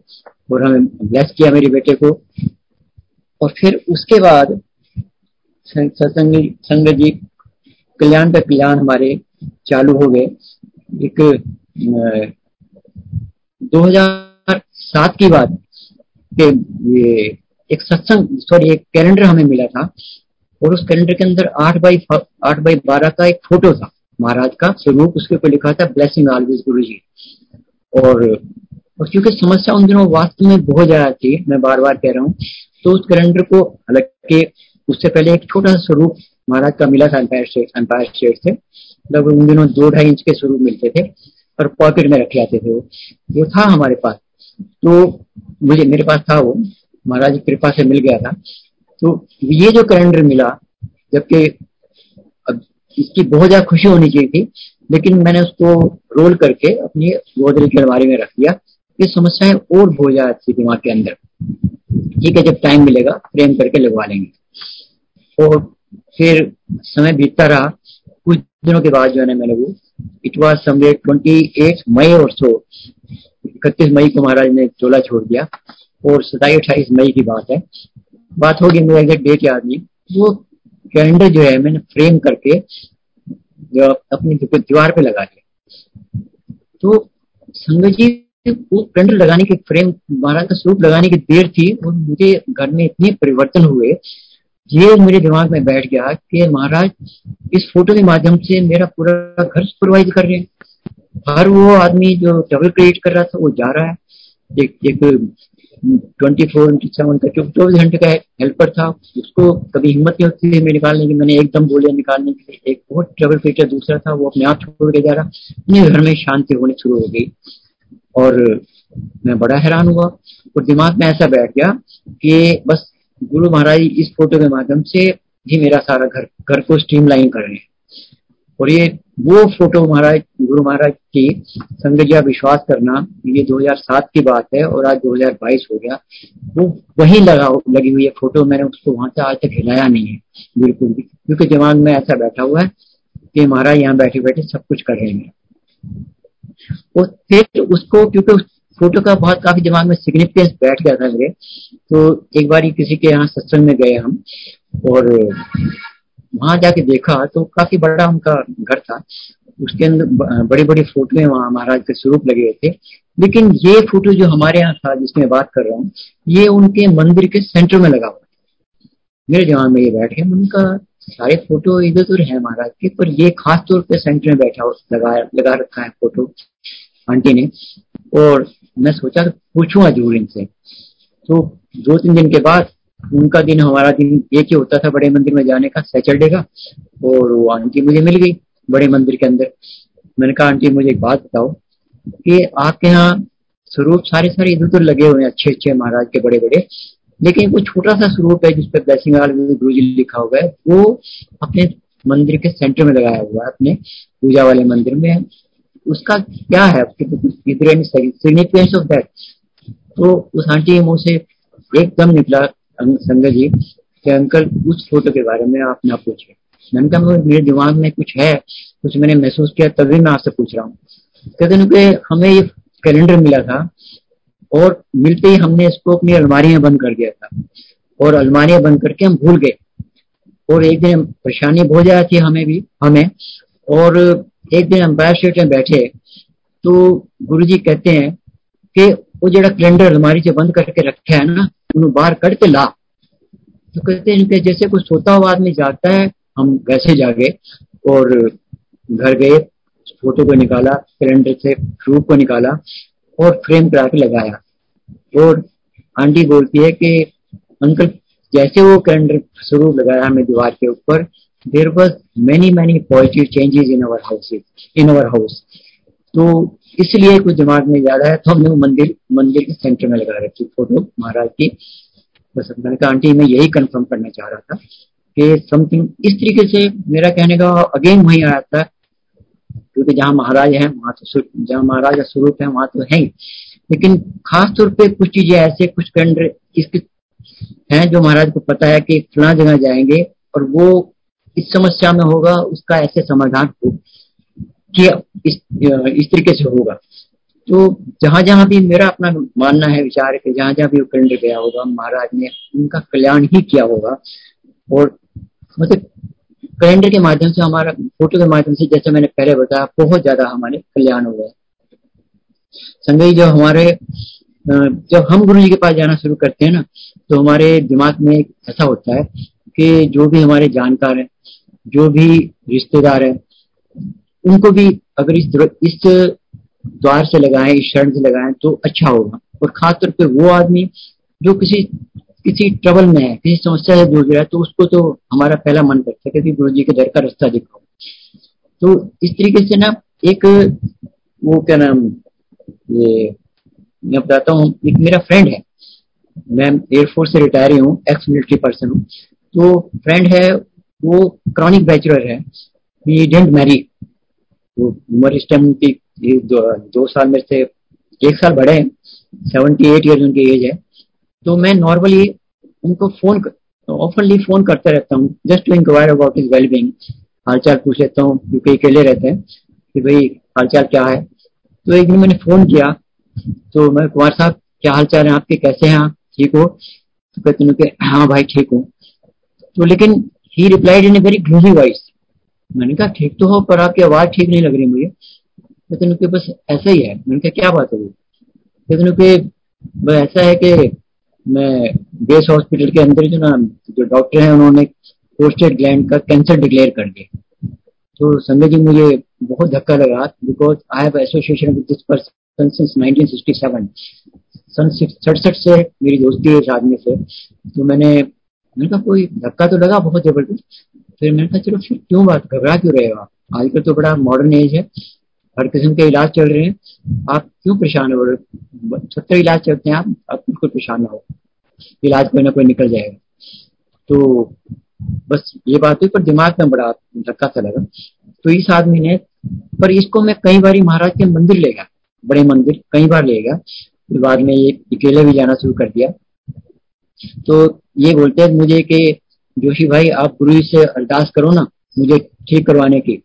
और हमें ब्लेस किया मेरे बेटे को। और फिर उसके बाद सत्संग संग जी कल्याण का कल्याण हमारे चालू हो गए। एक 2007 की बात के ये एक सत्संग, सॉरी, एक कैलेंडर हमें मिला था और उस कैलेंडर के अंदर आठ बाई आठ बाई बारह का एक फ़ोटो था। महाराज का स्वरूप, उसके ऊपर लिखा था ब्लेसिंग ऑलवेज गुरु जी और और क्योंकि समस्या उन दिनों वास्तव में बहुत ज़्यादा थी, मैं बार बार कह रहा हूँ तो उस कैलेंडर को, हालाँकि उससे पहले एक छोटा सा स्वरूप महाराज का मिला था अंपायर स्टेट अंपायर स्टेट से लगभग उन दिनों दो ढाई इंच के स्वरूप मिलते थे और पॉकेट में रखे जाते थे वो। वो था हमारे पास। तो मुझे, मेरे पास था वो, महाराज की कृपा से मिल गया था। तो ये जो कैलेंडर मिला, जबकि इसकी बहुत ज़्यादा खुशी होनी चाहिए थी, लेकिन मैंने उसको रोल करके अपनी गोदरेज की अलमारी में रख दिया। ये समस्याएँ और ज़्यादा थी दिमाग के अंदर। ठीक है, जब टाइम मिलेगा फ्रेम करके लगवा लेंगे। और फिर समय बीतता रहा, कुछ दिनों के बाद जो है ना मैंने वो it was somewhere twenty eight May और सो इकतीस मई को महाराज ने चोला छोड़ दिया। और सताईस, अट्ठाईस मई की बात है। बात होगी मेरे एग्जैक्ट डेट याद नहीं। वो कैलेंडर जो है, मैंने फ्रेम करके जो अपनी दीवार पे लगा दिया। तो संगत जी वो कैलेंडर लगाने के फ्रेम महाराज का स्वरूप लगाने की देर थी और मुझे घर में इतने परिवर्तन हुए। ये मेरे दिमाग में बैठ गया कि महाराज, इस फ़ोटो के माध्यम से मेरा पूरा घर सुपरवाइज कर रहे हैं। हर वो आदमी जो डबल क्रिएट कर रहा था, वो जा रहा है। एक एक ट्वेंटी फोर इंटू सेवन का चौबीस घंटे का हेल्पर था, उसको कभी हिम्मत नहीं होती थी निकालने की। मैंने एकदम बोलिया निकालने के लिए। एक बहुत ट्रेवल क्रिएटर दूसरा था, वो अपने आप छोड़ के जा रहा। मेरे घर में शांति होनी शुरू हो गई। और मैं बड़ा हैरान हुआ और दिमाग में ऐसा बैठ गया कि बस गुरु महाराज इस फ़ोटो के माध्यम से ही मेरा सारा घर घर को स्ट्रीमलाइन कर रहे हैं। और ये, वो फ़ोटो महाराज, गुरु महाराज की संगजिया विश्वास करना, ये 2007 की बात है और आज 2022 हो गया, वो वही लगा, लगी हुई है फ़ोटो, मैंने उसको वहाँ से आज तक हिलाया नहीं है, बिल्कुल भी। क्योंकि दिमाग में ऐसा बैठा हुआ है कि महाराज यहाँ बैठे बैठे सब कुछ कर रहे हैं। और फिर उसको, क्योंकि उस फ़ोटो का बहुत काफ़ी दिमाग में सिग्निफिकेंस बैठ गया था मेरे। तो एक बार किसी के यहाँ सत्संग में गए हम, और वहाँ जाके देखा तो काफ़ी बड़ा उनका घर था। उसके अंदर बड़ी बड़ी फ़ोटो वहाँ, महाराज के स्वरूप लगे हुए थे। लेकिन ये फ़ोटो जो हमारे यहाँ था, जिसमें बात कर रहा हूँ, ये उनके मंदिर के सेंटर में लगा हुआ मेरे दिमाग में ये बैठ गया, उनका सारे फ़ोटो इधर उधर है महाराज के, पर ये खास तौर पे सेंटर में बैठा लगा लगा रखा है फ़ोटो, आंटी ने। और मैं सोचा पूछूँगा ज़रूर इनसे। तो दो तीन दिन के बाद उनका दिन, हमारा दिन एक ही होता था बड़े मंदिर में जाने का सैटरडे का, और वो आंटी मुझे मिल गई बड़े मंदिर के अंदर। मैंने कहा, आंटी, मुझे एक बात बताओ कि आपके यहाँ स्वरूप सारे सारे इधर उधर लगे हुए हैं अच्छे अच्छे महाराज के बड़े बड़े लेकिन कोई छोटा सा स्वरूप है जिसपे ब्लेसिंग गुरु जी लिखा हुआ है, वो अपने मंदिर के सेंटर में लगाया हुआ है, अपने पूजा वाले मंदिर में उसका क्या है? सिग्निफिकेंस ऑफ़ दैट तो उस आंटी मुँह से एकदम निकला संगत जी कि अंकल, उस फ़ोटो के बारे में आप ना पूछे। मैंने कहा, मेरे दिमाग में कुछ है, कुछ मैंने महसूस किया, तभी मैं आपसे पूछ रहा हूँ। कहते कि हमें ये कैलेंडर मिला था और मिलते ही हमने इसको अपनी अलमारी में बंद कर दिया था। और अलमारियाँ बंद करके हम भूल गए। और एक दिन परेशानी बहुत ज़्यादा थी हमें भी, हमें। और एक दिन अंपायर स्टेट में बैठे तो गुरु जी कहते हैं कि वो जरा कैलेंडर अलमारी से बंद करके रखे है ना, उन्हें बाहर करके ला। तो कहते हैं कि जैसे कुछ सोता हुआ आदमी जागता है, हम वैसे जागे। और घर गए फ़ोटो को निकाला कैलेंडर से प्रूफ को निकाला। और फ्रेम करा के लगाया। और आंटी बोलती है कि, अंकल, जैसे वो कैलेंडर स्वरूप लगाया हमें दीवार के ऊपर there was many many positive changes in our house in our house तो इसलिए कुछ दिमाग में ज़्यादा है तो हमने वो मंदिर मंदिर के सेंटर में लगा रखी फ़ोटो महाराज की। बस मैंने कहा, आंटी, मैं यही कंफर्म करना चाह रहा था कि समथिंग इस तरीके से मेरा कहने का अगेन वही आया था क्योंकि जहाँ महाराज है, वहाँ तो जहाँ महाराज का स्वरूप है, वहाँ तो है ही। लेकिन खास तौर पे कुछ चीज़ें ऐसे, कुछ इसके हैं जो महाराज को पता है कि फला जगह जाएँगे और वो इस समस्या में होगा, उसका ऐसे समाधान हो, कि इस इस तरीके से होगा। तो जहाँ जहाँ भी मेरा अपना मानना है, विचार है कि जहाँ जहाँ भी वो कैलेंडर गया होगा, महाराज ने उनका कल्याण ही किया होगा। और मतलब कैलेंडर के माध्यम से, हमारा, फ़ोटो के माध्यम से, जैसे मैंने पहले बताया, बहुत ज़्यादा हमारे कल्याण हो गए। संगई जो हमारे जब हम गुरु जी के पास जाना शुरू करते हैं ना तो हमारे दिमाग में ऐसा होता है कि जो भी हमारे जानकार हैं, जो भी रिश्तेदार हैं, उनको भी अगर इस इस द्वार से लगाएँ, इस शरण से लगाएँ तो अच्छा होगा। और खासतौर पर वो आदमी जो किसी किसी ट्रबल में है किसी समस्या से जूझ रहा है तो उसको तो हमारा पहला मन करता है कि गुरु जी के दर का रास्ता दिखाओ। तो इस तरीके से ना एक वो क्या नाम ये मैं बताता हूँ एक मेरा फ्रेंड है। मैं एयरफोर्स से रिटायर हूँ एक्स मिलिट्री पर्सन हूँ। तो फ्रेंड है वो क्रॉनिक बैचलर है ही डेंट मैरी वो उम्र इस टाइम उनकी दो, दो साल में से एक साल बड़े हैं सेवेंटी एट ईयर उनकी एज है। तो मैं नॉर्मली उनको फ़ोन ऑफनली फ़ोन करता रहता हूँ just to inquire about his wellbeing हालचाल पूछ लेता हूँ क्योंकि अकेले रहते हैं, कि भाई हालचाल क्या है? तो एक दिन मैंने फ़ोन किया तो मैं कुमार साहब, क्या हाल चाल है आपके? कैसे हैं आप? ठीक हो? तो कहते हैं हाँ भाई, ठीक हूँ। तो लेकिन he replied in a very gloomy voice मैंने कहा, ठीक तो हो, पर आपकी आवाज़ ठीक नहीं लग रही मुझे। कहते बस ऐसा ही है। मैंने कहा, क्या बात है वो कहते कि ऐसा है कि मैं बेस हॉस्पिटल के अंदर जो ना, जो डॉक्टर हैं, उन्होंने प्रोस्टेट ग्लैंड का कैंसर डिक्लेयर कर दिया। तो संजय जी मुझे बहुत धक्का लगा because I have association with this person since 1967 सन सड़सठ से मेरी दोस्ती है इस आदमी से। तो मैंने मैंने कहा, कोई धक्का तो लगा बहुत ज़बरदस्त। फिर मैंने कहा, चलो फिर क्यों बात, घबरा क्यों रहे आजकल तो बड़ा मॉडर्न एज है। हर किस्म के इलाज चल रहे हैं। आप क्यों परेशान हो? रहे सत्तर इलाज चलते हैं, आप बिल्कुल परेशान ना हो। इलाज कोई ना कोई निकल जाएगा। तो बस ये बात हुई, पर दिमाग में बड़ा धक्का सा लगा। तो इस आदमी ने, पर इसको मैं कई बार महाराज के मंदिर ले गया। बड़े मंदिर, कई बार ले गया। बाद में ये अकेले भी जाना शुरू कर दिया। तो ये बोलते हैं मुझे कि जोशी भाई, आप गुरु से अरदास करो ना, मुझे ठीक करवाने की।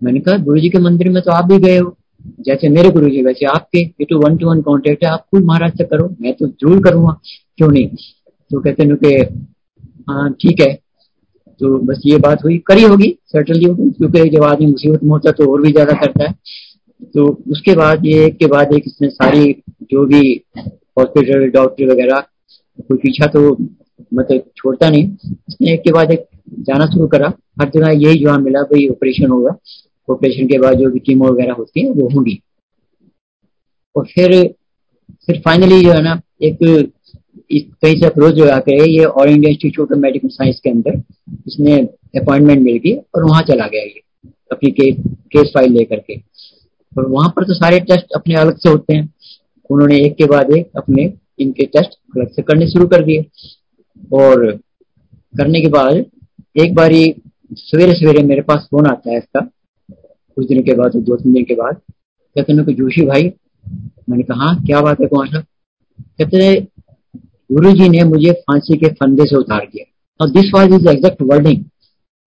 मैंने कहा गुरु जी के मंदिर में तो आप भी गए हो। जैसे मेरे गुरु जी वैसे आपके। ये तो वन टू वन कॉन्टेक्ट है। आप खुद महाराज से करो। मैं तो ज़रूर करूँगा। क्यों नहीं? तो कहते हैं कि हाँ ठीक है। तो बस ये बात हुई। करी होगी सर्टनली होगी, क्योंकि जब आदमी मुसीबत में होता तो और भी ज़्यादा करता है। तो उसके बाद ये, एक के बाद एक इसने सारी जो भी हॉस्पिटल डॉक्टर वगैरह, कोई पीछा तो मतलब छोड़ता नहीं। इसने एक के बाद एक जाना शुरू करा। हर जगह यही जवाब मिला भाई ऑपरेशन होगा। ऑपरेशन के बाद जो भी कीमो वगैरह होती है वो होंगी। और फिर फिर फाइनली जो है ना एक कहीं से अप्रोच जो आके ये All India Institute of Medical Science के अंदर इसने अपॉइंटमेंट मिल गई और वहाँ चला गया ये अपनी के, केस फ़ाइल लेकर के। और वहाँ पर तो सारे टेस्ट अपने अलग से होते हैं। उन्होंने एक के बाद एक अपने इनके टेस्ट अलग से करने शुरू कर दिए। और करने के बाद एक बारी सवेरे सवेरे मेरे पास फ़ोन आता है इसका। कुछ दिन के बाद दो तीन दिन के बाद। कहते हैं जोशी भाई। मैंने कहा हाँ, क्या बात है कौन सा? कहते गुरु जी ने मुझे फांसी के फंदे से उतार दिया। और this was is exact wording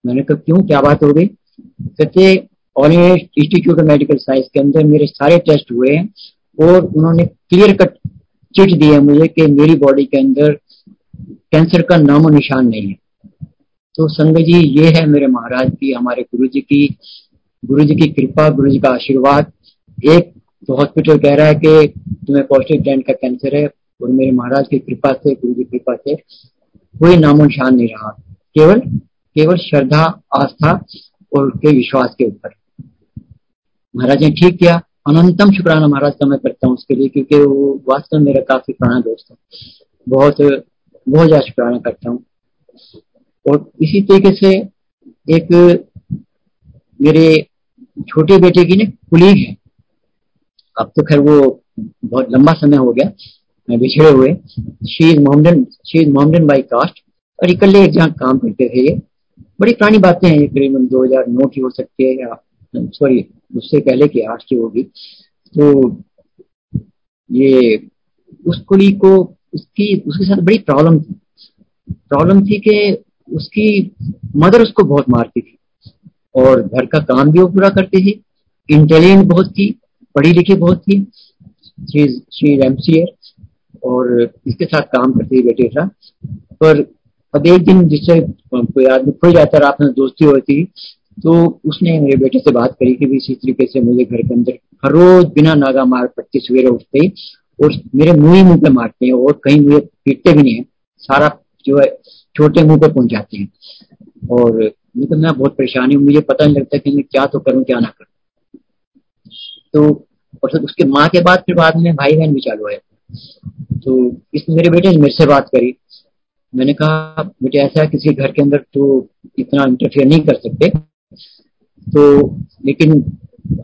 मैंने कहा क्यों? क्या बात हो गई? कहते All Institute of Medical Science के अंदर मेरे सारे टेस्ट हुए हैं और उन्होंने क्लियर कट चिट दिया मुझे कि मेरी बॉडी के अंदर कैंसर का नामो निशान नहीं है। तो संगत जी, ये है मेरे महाराज की, हमारे गुरु जी की गुरु जी की कृपा गुरु जी का आशीर्वाद। एक तो हॉस्पिटल कह रहा है कि तुम्हें पॉजिटिव ग्लैंड का कैंसर है और मेरे महाराज की कृपा से गुरु की कृपा से कोई नामो निशान नहीं रहा। केवल केवल श्रद्धा, आस्था और उनके विश्वास के ऊपर। महाराज ने ठीक किया। अनंतम शुक्राना महाराज का मैं करता हूँ उसके लिए, क्योंकि वो वास्तव मेरा काफ़ी पुराना दोस्त है। बहुत बहुत ज़्यादा शुक्राना करता हूँ। और इसी तरीके से एक मेरे छोटे बेटे की ना कुलीग है। अब तो खैर वो बहुत लंबा समय हो गया बिछड़े हुए। She is Mohammedan she is Mohammedan by caste और इकल्ले एक जहाँ काम करते थे ये, बड़ी पुरानी बातें हैं, ये करीबन 2009 की हो सकती है या सॉरी उससे पहले की आठ की होगी। तो ये उस कुली को उसकी, उसके साथ बड़ी प्रॉब्लम थी। प्रॉब्लम थी कि उसकी मदर उसको बहुत मारती थी। और घर का काम भी वो पूरा करती थी। इंटेलिजेंट बहुत थी पढ़ी लिखी बहुत थी। श्री एमसीए और इसके साथ काम करती थी बेटे था पर अब एक दिन जिससे कोई आदमी खो जाता, रात में दोस्ती होती तो उसने मेरे बेटे से बात करी कि भी इसी तरीके से मुझे घर के अंदर हर रोज बिना नागा मार पड़ती सवेरे उठते ही और मेरे मुँह ही मुँह पे मारते हैं और कहीं मुझे पीटते भी नहीं है। सारा जो है छोटे मुँह पर पहुँच जाते हैं। और तो मैं बहुत परेशानी हूँ, मुझे पता नहीं लगता कि मैं क्या तो करूँ, क्या ना करूँ। तो और फिर उसके माँ के बाद फिर बाद में भाई बहन भी चालू है तो इस मेरे बेटे ने मेरे से बात करी। मैंने कहा, बेटे, ऐसा है किसी घर के अंदर तो इतना इंटरफेयर नहीं कर सकते। तो लेकिन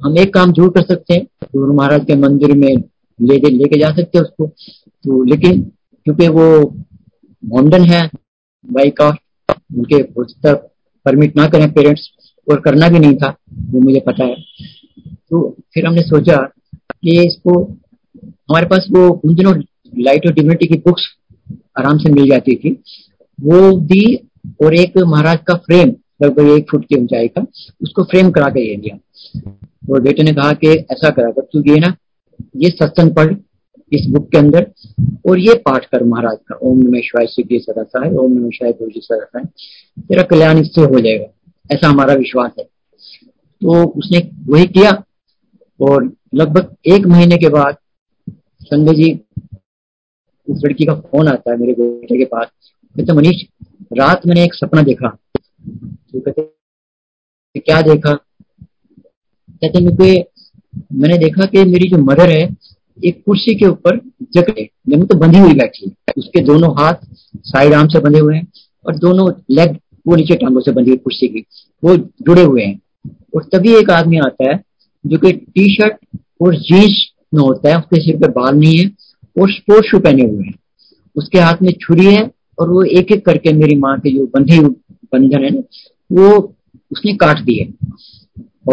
हम एक काम ज़रूर कर सकते हैं, गुरु महाराज के मंदिर में ले लेके जा सकते हैं उसको। तो लेकिन क्योंकि वो मॉडर्न है बाइक का, उनके तक परमिट ना करें पेरेंट्स और करना भी नहीं था वो मुझे पता है। तो फिर हमने सोचा कि इसको, हमारे पास वो उन दिनों लाइट और डिग्निटी की बुक्स आराम से मिल जाती थी। वो दी और एक महाराज का फ्रेम लगभग एक फुट की ऊंचाई का, उसको फ्रेम करा के दिया। और बेटे ने कहा कि ऐसा करा कर, तू ये ना, ये सत्संग पढ़ इस बुक के अंदर। और ये पाठ कर महाराज का। ओम नमः शिवाय सिद्धि सदा है ओम नमः शिवाय गुरु जी सदा है तेरा कल्याण इससे हो जाएगा। ऐसा हमारा विश्वास है। तो उसने वही किया। और लगभग एक महीने के बाद संजय जी, उस लड़की का फ़ोन आता है मेरे बेटे के पास। कहते, मनीष, रात मैंने एक सपना देखा। तो कहते, क्या देखा? कहते मुझे मैंने देखा कि मेरी जो मदर है एक कुर्सी के ऊपर जगह ज़मीन तो बंधी हुई बैठी है। उसके दोनों हाथ साइड आर्म से बंधे हुए हैं और दोनों लेग वो नीचे टांगों से बंधी हुई कुर्सी की, वो जुड़े हुए हैं। और तभी एक आदमी आता है जो कि टी शर्ट और जीन्स में होता है, उसके सिर पे बाल नहीं है और स्पोर्ट शू पहने हुए हैं। उसके हाथ में छुरी है और वो एक एक करके मेरी माँ के जो बंधी बंधन है ना, वो उसने काट दिए।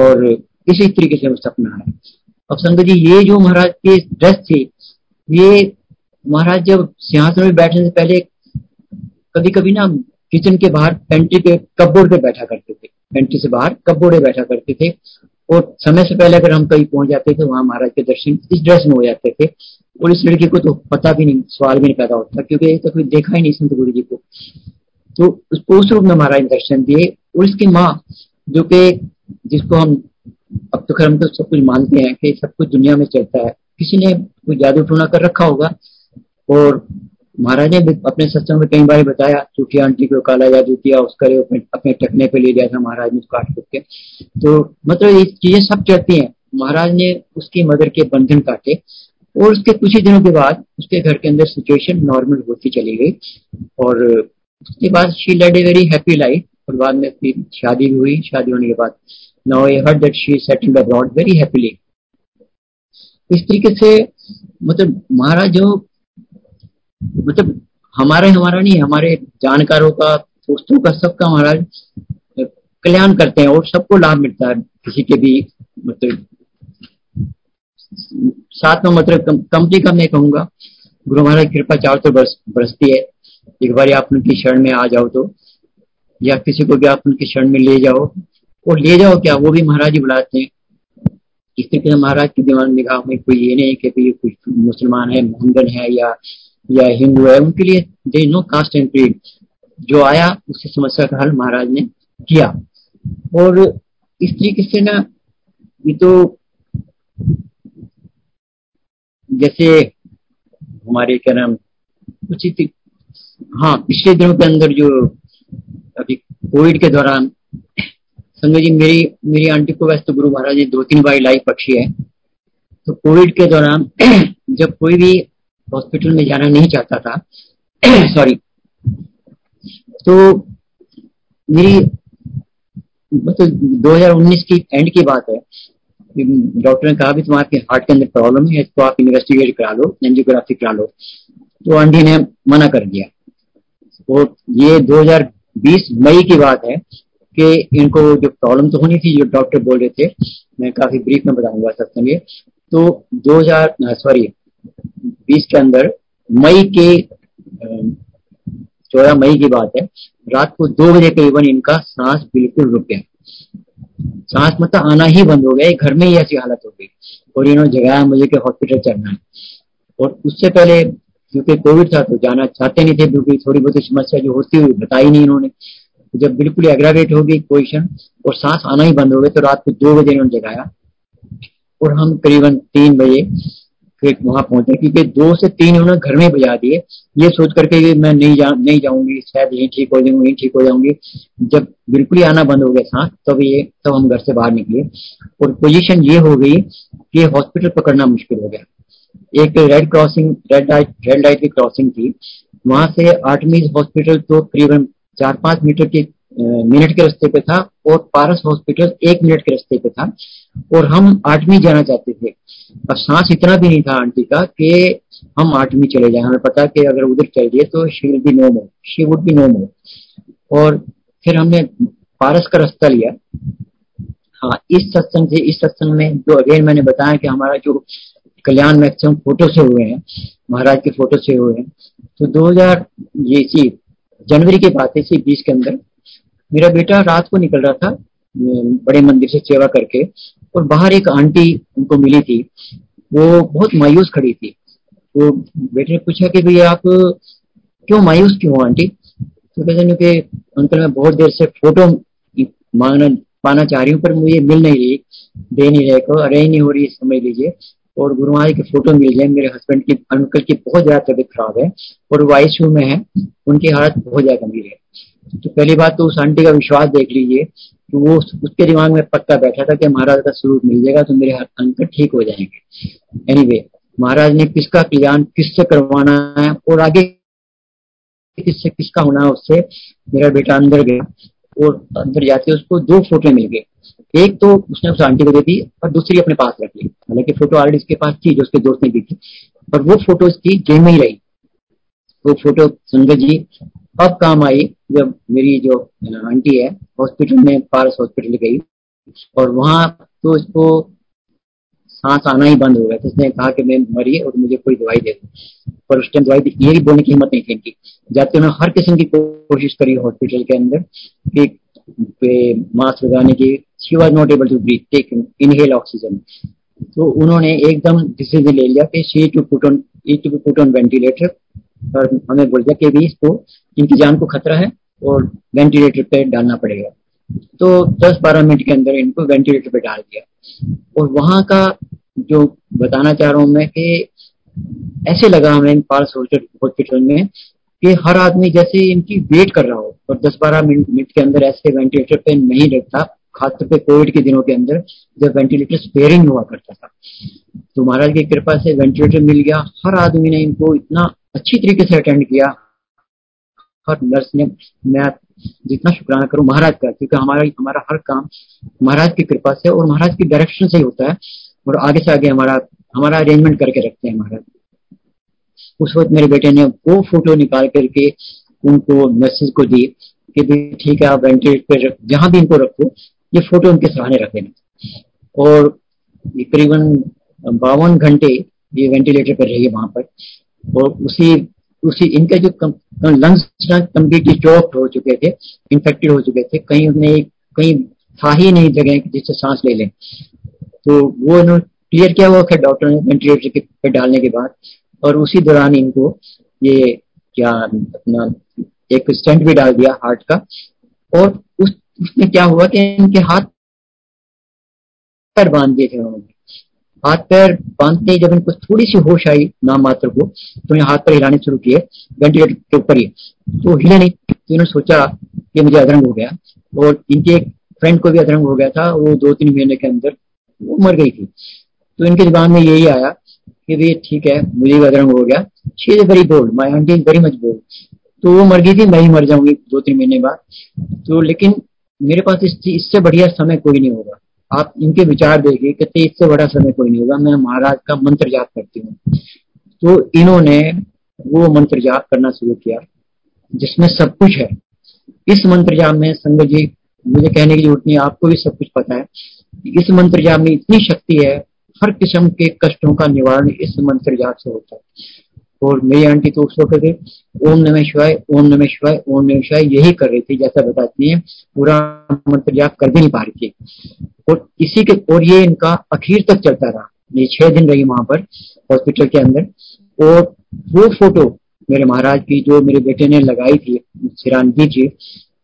और इसी तरीके से वो सपना है। अब संगत जी, ये जो महाराज के ड्रेस थी, ये महाराज जब सिंहासन में बैठने से पहले कभी कभी ना किचन के बाहर पेंट्री के कपबोर्ड पे बैठा करते थे। पेंट्री से बाहर कपबोर्ड पे बैठा करते थे और समय से पहले अगर हम कहीं पहुँच जाते थे, वहाँ महाराज के दर्शन इस ड्रेस में हो जाते थे और इस लड़की को तो पता भी नहीं, सवाल भी नहीं पैदा होता क्योंकि तो कोई देखा ही नहीं संत गुरु जी को। तो उसको उस रूप में महाराज दर्शन दिए और इसकी माँ, जो कि जिसको हम अब तो खैर हम तो सब कुछ मानते हैं कि सब कुछ दुनिया में चलता है। किसी ने कोई जादू टूना कर रखा होगा? और महाराज ने अपने सत्संग में कई बार बताया चूठी आंटी को काला जादू किया, उसका अपने टकने पे ले था महाराज ने काट के। तो मतलब ये चीज़ें सब चलती हैं। महाराज ने उसकी मदर के बंधन काटे और उसके कुछ ही दिनों के बाद उसके घर के अंदर सिचुएशन नॉर्मल होती चली गई। और उसके बाद she led a very happy life और बाद में फिर शादी हुई। शादी होने के बाद now I heard that she settled abroad very happily इस तरीके से मतलब महाराज जो मतलब हमारे हमारा नहीं, हमारे जानकारों का, दोस्तों का सबका महाराज, कल्याण करते हैं और सबको लाभ मिलता है किसी के भी मतलब साथ में मतलब कंपनी का मैं कहूँगा, गुरु महाराज कृपा चाहो तो बरस, बरसती है। एक बार आप उनकी शरण में आ जाओ तो या किसी को भी आप उनकी शरण में ले जाओ और ले जाओ क्या? वो भी महाराज ही बुलाते हैं। तरीके से महाराज की दीवान निगाह में कोई ये नहीं कि कोई कुछ मुसलमान है मोहम्मदन है या या हिंदू है, उनके लिए they no caste and creed जो आया उसकी समस्या का हल महाराज ने किया। और इस तरीके से ना, ये तो जैसे हमारे, क्या नाम कुछ हाँ पिछले दिनों के अंदर जो अभी कोविड के दौरान संजय जी, मेरी मेरी आंटी को वैसे तो गुरु महाराज जी दो तीन बार लाइव पक्षी है तो कोविड के दौरान जब कोई भी हॉस्पिटल में जाना नहीं चाहता था, सॉरी तो मेरी मतलब 2019 की एंड की बात है। डॉक्टर ने कहा भी तुम्हारे हार्ट के अंदर प्रॉब्लम है, इसको आप इन्वेस्टिगेट करा लो, एंजियोग्राफी करा लो। तो आंटी ने मना कर दिया। तो ये 2020 मई की बात है कि इनको जो प्रॉब्लम तो होनी थी, जो डॉक्टर बोल रहे थे, मैं काफ़ी ब्रीफ में बताऊँगा सत्संग तो 2000 सॉरी बीस के अंदर, मई के चौदह मई की बात है, रात को दो बजे करीबन इनका सांस बिल्कुल रुक गया। सांस मतलब आना ही बंद हो गया घर में ही ऐसी हालत हो गई, और इन्होंने जगाया मुझे कि हॉस्पिटल चलना है। और उससे पहले, क्योंकि कोविड था तो जाना चाहते नहीं थे, क्योंकि थोड़ी बहुत समस्या जो होती हुई बताई नहीं इन्होंने। जब बिल्कुल एग्रावेट हो गई पोजिशन और सांस आना ही बंद हो गए तो रात को दो बजे इन्होंने जगाया। और हम करीबन तीन बजे फिर वहाँ पहुँचे, क्योंकि दो से तीन उन्होंने घर में बजा दिए। ये सोच करके कि मैं नहीं जा, नहीं जाऊँगी, शायद यही ठीक हो जाऊँगी, यही ठीक हो जाऊँगी। जब बिल्कुल ही आना बंद हो गया सांस, तब ये, तब हम घर से बाहर निकले। और पोजीशन ये हो गई कि हॉस्पिटल पकड़ना मुश्किल हो गया। एक red crossing red light red light की क्रॉसिंग थी। वहाँ से आर्टमीज हॉस्पिटल तो करीबन चार पाँच मीटर के मिनट के रास्ते पे था और पारस हॉस्पिटल एक मिनट के रास्ते पे था और हम आठवीं जाना चाहते थे। अब सांस इतना भी नहीं था आंटी का कि हम आठवीं चले जाए। हमें पता कि अगर उधर चल गए तो she will be no more she would be no more और फिर हमने पारस का रास्ता लिया। हाँ इस सत्संग से, इस सत्संग में जो अगेन मैंने बताया कि हमारा जो कल्याण मैक्सिमम फ़ोटो से हुए हैं, महाराज के फ़ोटो से हुए हैं तो 2000 ये सी जनवरी की बात है बीस के अंदर मेरा बेटा रात को निकल रहा था बड़े मंदिर से सेवा करके, और बाहर एक आंटी उनको मिली थी। वो बहुत मायूस खड़ी थी। वो बेटे ने पूछा कि भैया आप क्यों मायूस क्यों आंटी? तो कहते कि अंकल मैं बहुत देर से फ़ोटो मांगना, पाना चाह रही हूँ, पर मुझे मिल नहीं रही, दे नहीं रहे को अरे, नहीं हो रही समझ लीजिए। और गुरु महाराज की फ़ोटो मिल जाए मेरे हस्बैंड की अंकल की बहुत ज़्यादा तबीयत खराब है और वो आईसीयू में है उनकी हालत बहुत ज़्यादा गंभीर है। तो पहली बात तो उस आंटी का विश्वास देख लीजिए कि वो उसके दिमाग में पक्का बैठा था कि महाराज का स्वरूप मिल जाएगा तो मेरे अंकल ठीक हो जाएँगे। Anyway, महाराज ने किसका कल्याण किससे करवाना है और आगे किससे किसका होना है उससे मेरा बेटा अंदर गया और अंदर जाते उसको दो फ़ोटो मिल गए। एक तो उसने उस आंटी को दे दी और दूसरी अपने पास रख ली। हालाँकि फ़ोटो ऑलरेडी उसके पास थी जो उसके दोस्त ने दी थी, पर वो फ़ोटो उसकी जेब में ही रही। वो फ़ोटो संगत जी, अब काम आई जब मेरी जो आंटी है हॉस्पिटल में पारस हॉस्पिटल गई। और वहाँ तो इसको सांस आना ही बंद हो गया तो उसने कहा कि मैं मरी और मुझे कोई दवाई दे दो। पर उस टाइम दवाई ये भी बोलने की हिम्मत नहीं थी इनकी। जाते उन्होंने हर किस्म की कोशिश करी हॉस्पिटल के अंदर कि मास्क लगाने की she was not able to breathe take inhale oxygen तो उन्होंने एकदम डिसीज़न ले लिया कि she to put on to put on ventilator और हमें बोल दिया कि भी इसको, इनकी जान को खतरा है और वेंटिलेटर पे डालना पड़ेगा। तो 10-12 मिनट के अंदर इनको वेंटिलेटर पे डाल दिया। और वहाँ का जो बताना चाह रहा हूँ मैं कि ऐसे लगा हमें पार्स हॉस्पिटल में कि हर आदमी जैसे इनकी वेट कर रहा हो, और 10-12 मिनट के अंदर ऐसे वेंटिलेटर पे नहीं रहता खासतौर पे कोविड के दिनों के अंदर जब वेंटिलेटर स्पेयरिंग हुआ करता था। तो महाराज की कृपा से वेंटिलेटर मिल गया। हर आदमी ने इनको इतना अच्छी तरीके से अटेंड किया। हर नर्स ने, मैं जितना शुक्राना करूँ महाराज का, क्योंकि हमारा हमारा हर काम महाराज की कृपा से और महाराज की डायरेक्शन से ही होता है और आगे से आगे हमारा हमारा अरेंजमेंट करके रखते हैं महाराज। उस वक्त मेरे बेटे ने वो फ़ोटो निकाल करके उनको मैसेज को दी कि ठीक है, आप वेंटिलेटर पे जहाँ भी इनको रखो ये फ़ोटो उनके सराहने रख देना। और करीबन बावन घंटे ये वेंटिलेटर पर रही है वहाँ पर। और उसी उसी इनके जो लंग्स कम्प्लीटली चौक हो चुके थे इन्फेक्टेड हो चुके थे, कहीं उन्हें कहीं था ही नहीं जगह जिससे सांस ले लें। तो वो इन्होंने क्लियर किया हुआ था डॉक्टर ने वेंटिलेटर के, पे डालने के बाद, और उसी दौरान इनको ये क्या, अपना एक स्टेंट भी डाल दिया हार्ट का, और उस उसमें क्या हुआ कि इनके हाथ पैर बाँध दिए थे उन्होंने। हाथ पैर बांधते जब इनको थोड़ी सी होश आई नाम मात्र को तो ये हाथ पैर हिलाने शुरू किए, वेंटिलेटर के ऊपर ही। तो हिले नहीं तो इन्होंने सोचा कि मुझे अदरंग हो गया। और इनके एक फ्रेंड को भी अधरंग हो गया था, वो दो तीन महीने के अंदर वो मर गई थी। तो इनके जबान में यही आया कि भाई ठीक है, मुझे भी अदरंग हो गया। She is very bold my aunty is very much bold तो वो मर गई थी, मैं ही मर जाऊँगी दो तीन महीने बाद। तो लेकिन मेरे पास इस इससे बढ़िया समय कोई नहीं होगा। आप इनके विचार देखिए कहते इससे बड़ा समय कोई नहीं होगा। मैं महाराज का मंत्र जाप करती हूँ। तो इन्होंने वो मंत्र जाप करना शुरू किया, जिसमें सब कुछ है। इस मंत्र जाप में संगत जी, मुझे कहने की ज़रूरत नहीं, आपको भी सब कुछ पता है। इस मंत्र जाप में इतनी शक्ति है, हर किस्म के कष्टों का निवारण इस मंत्र जाप से होता है। और मेरी आंटी तो उस वक्त ओम नमः शिवाय, ओम नमः शिवाय, ओम नमः शिवाय, यही कर रही थी, जैसा बताती है। पूरा मंत्र जाप कर भी नहीं पा रही थी। और इसी के, और ये इनका अखीर तक चलता रहा। ये छह दिन रही वहाँ पर हॉस्पिटल के अंदर। और वो फ़ोटो मेरे महाराज की, जो मेरे बेटे ने लगाई थी सिरानगी जी,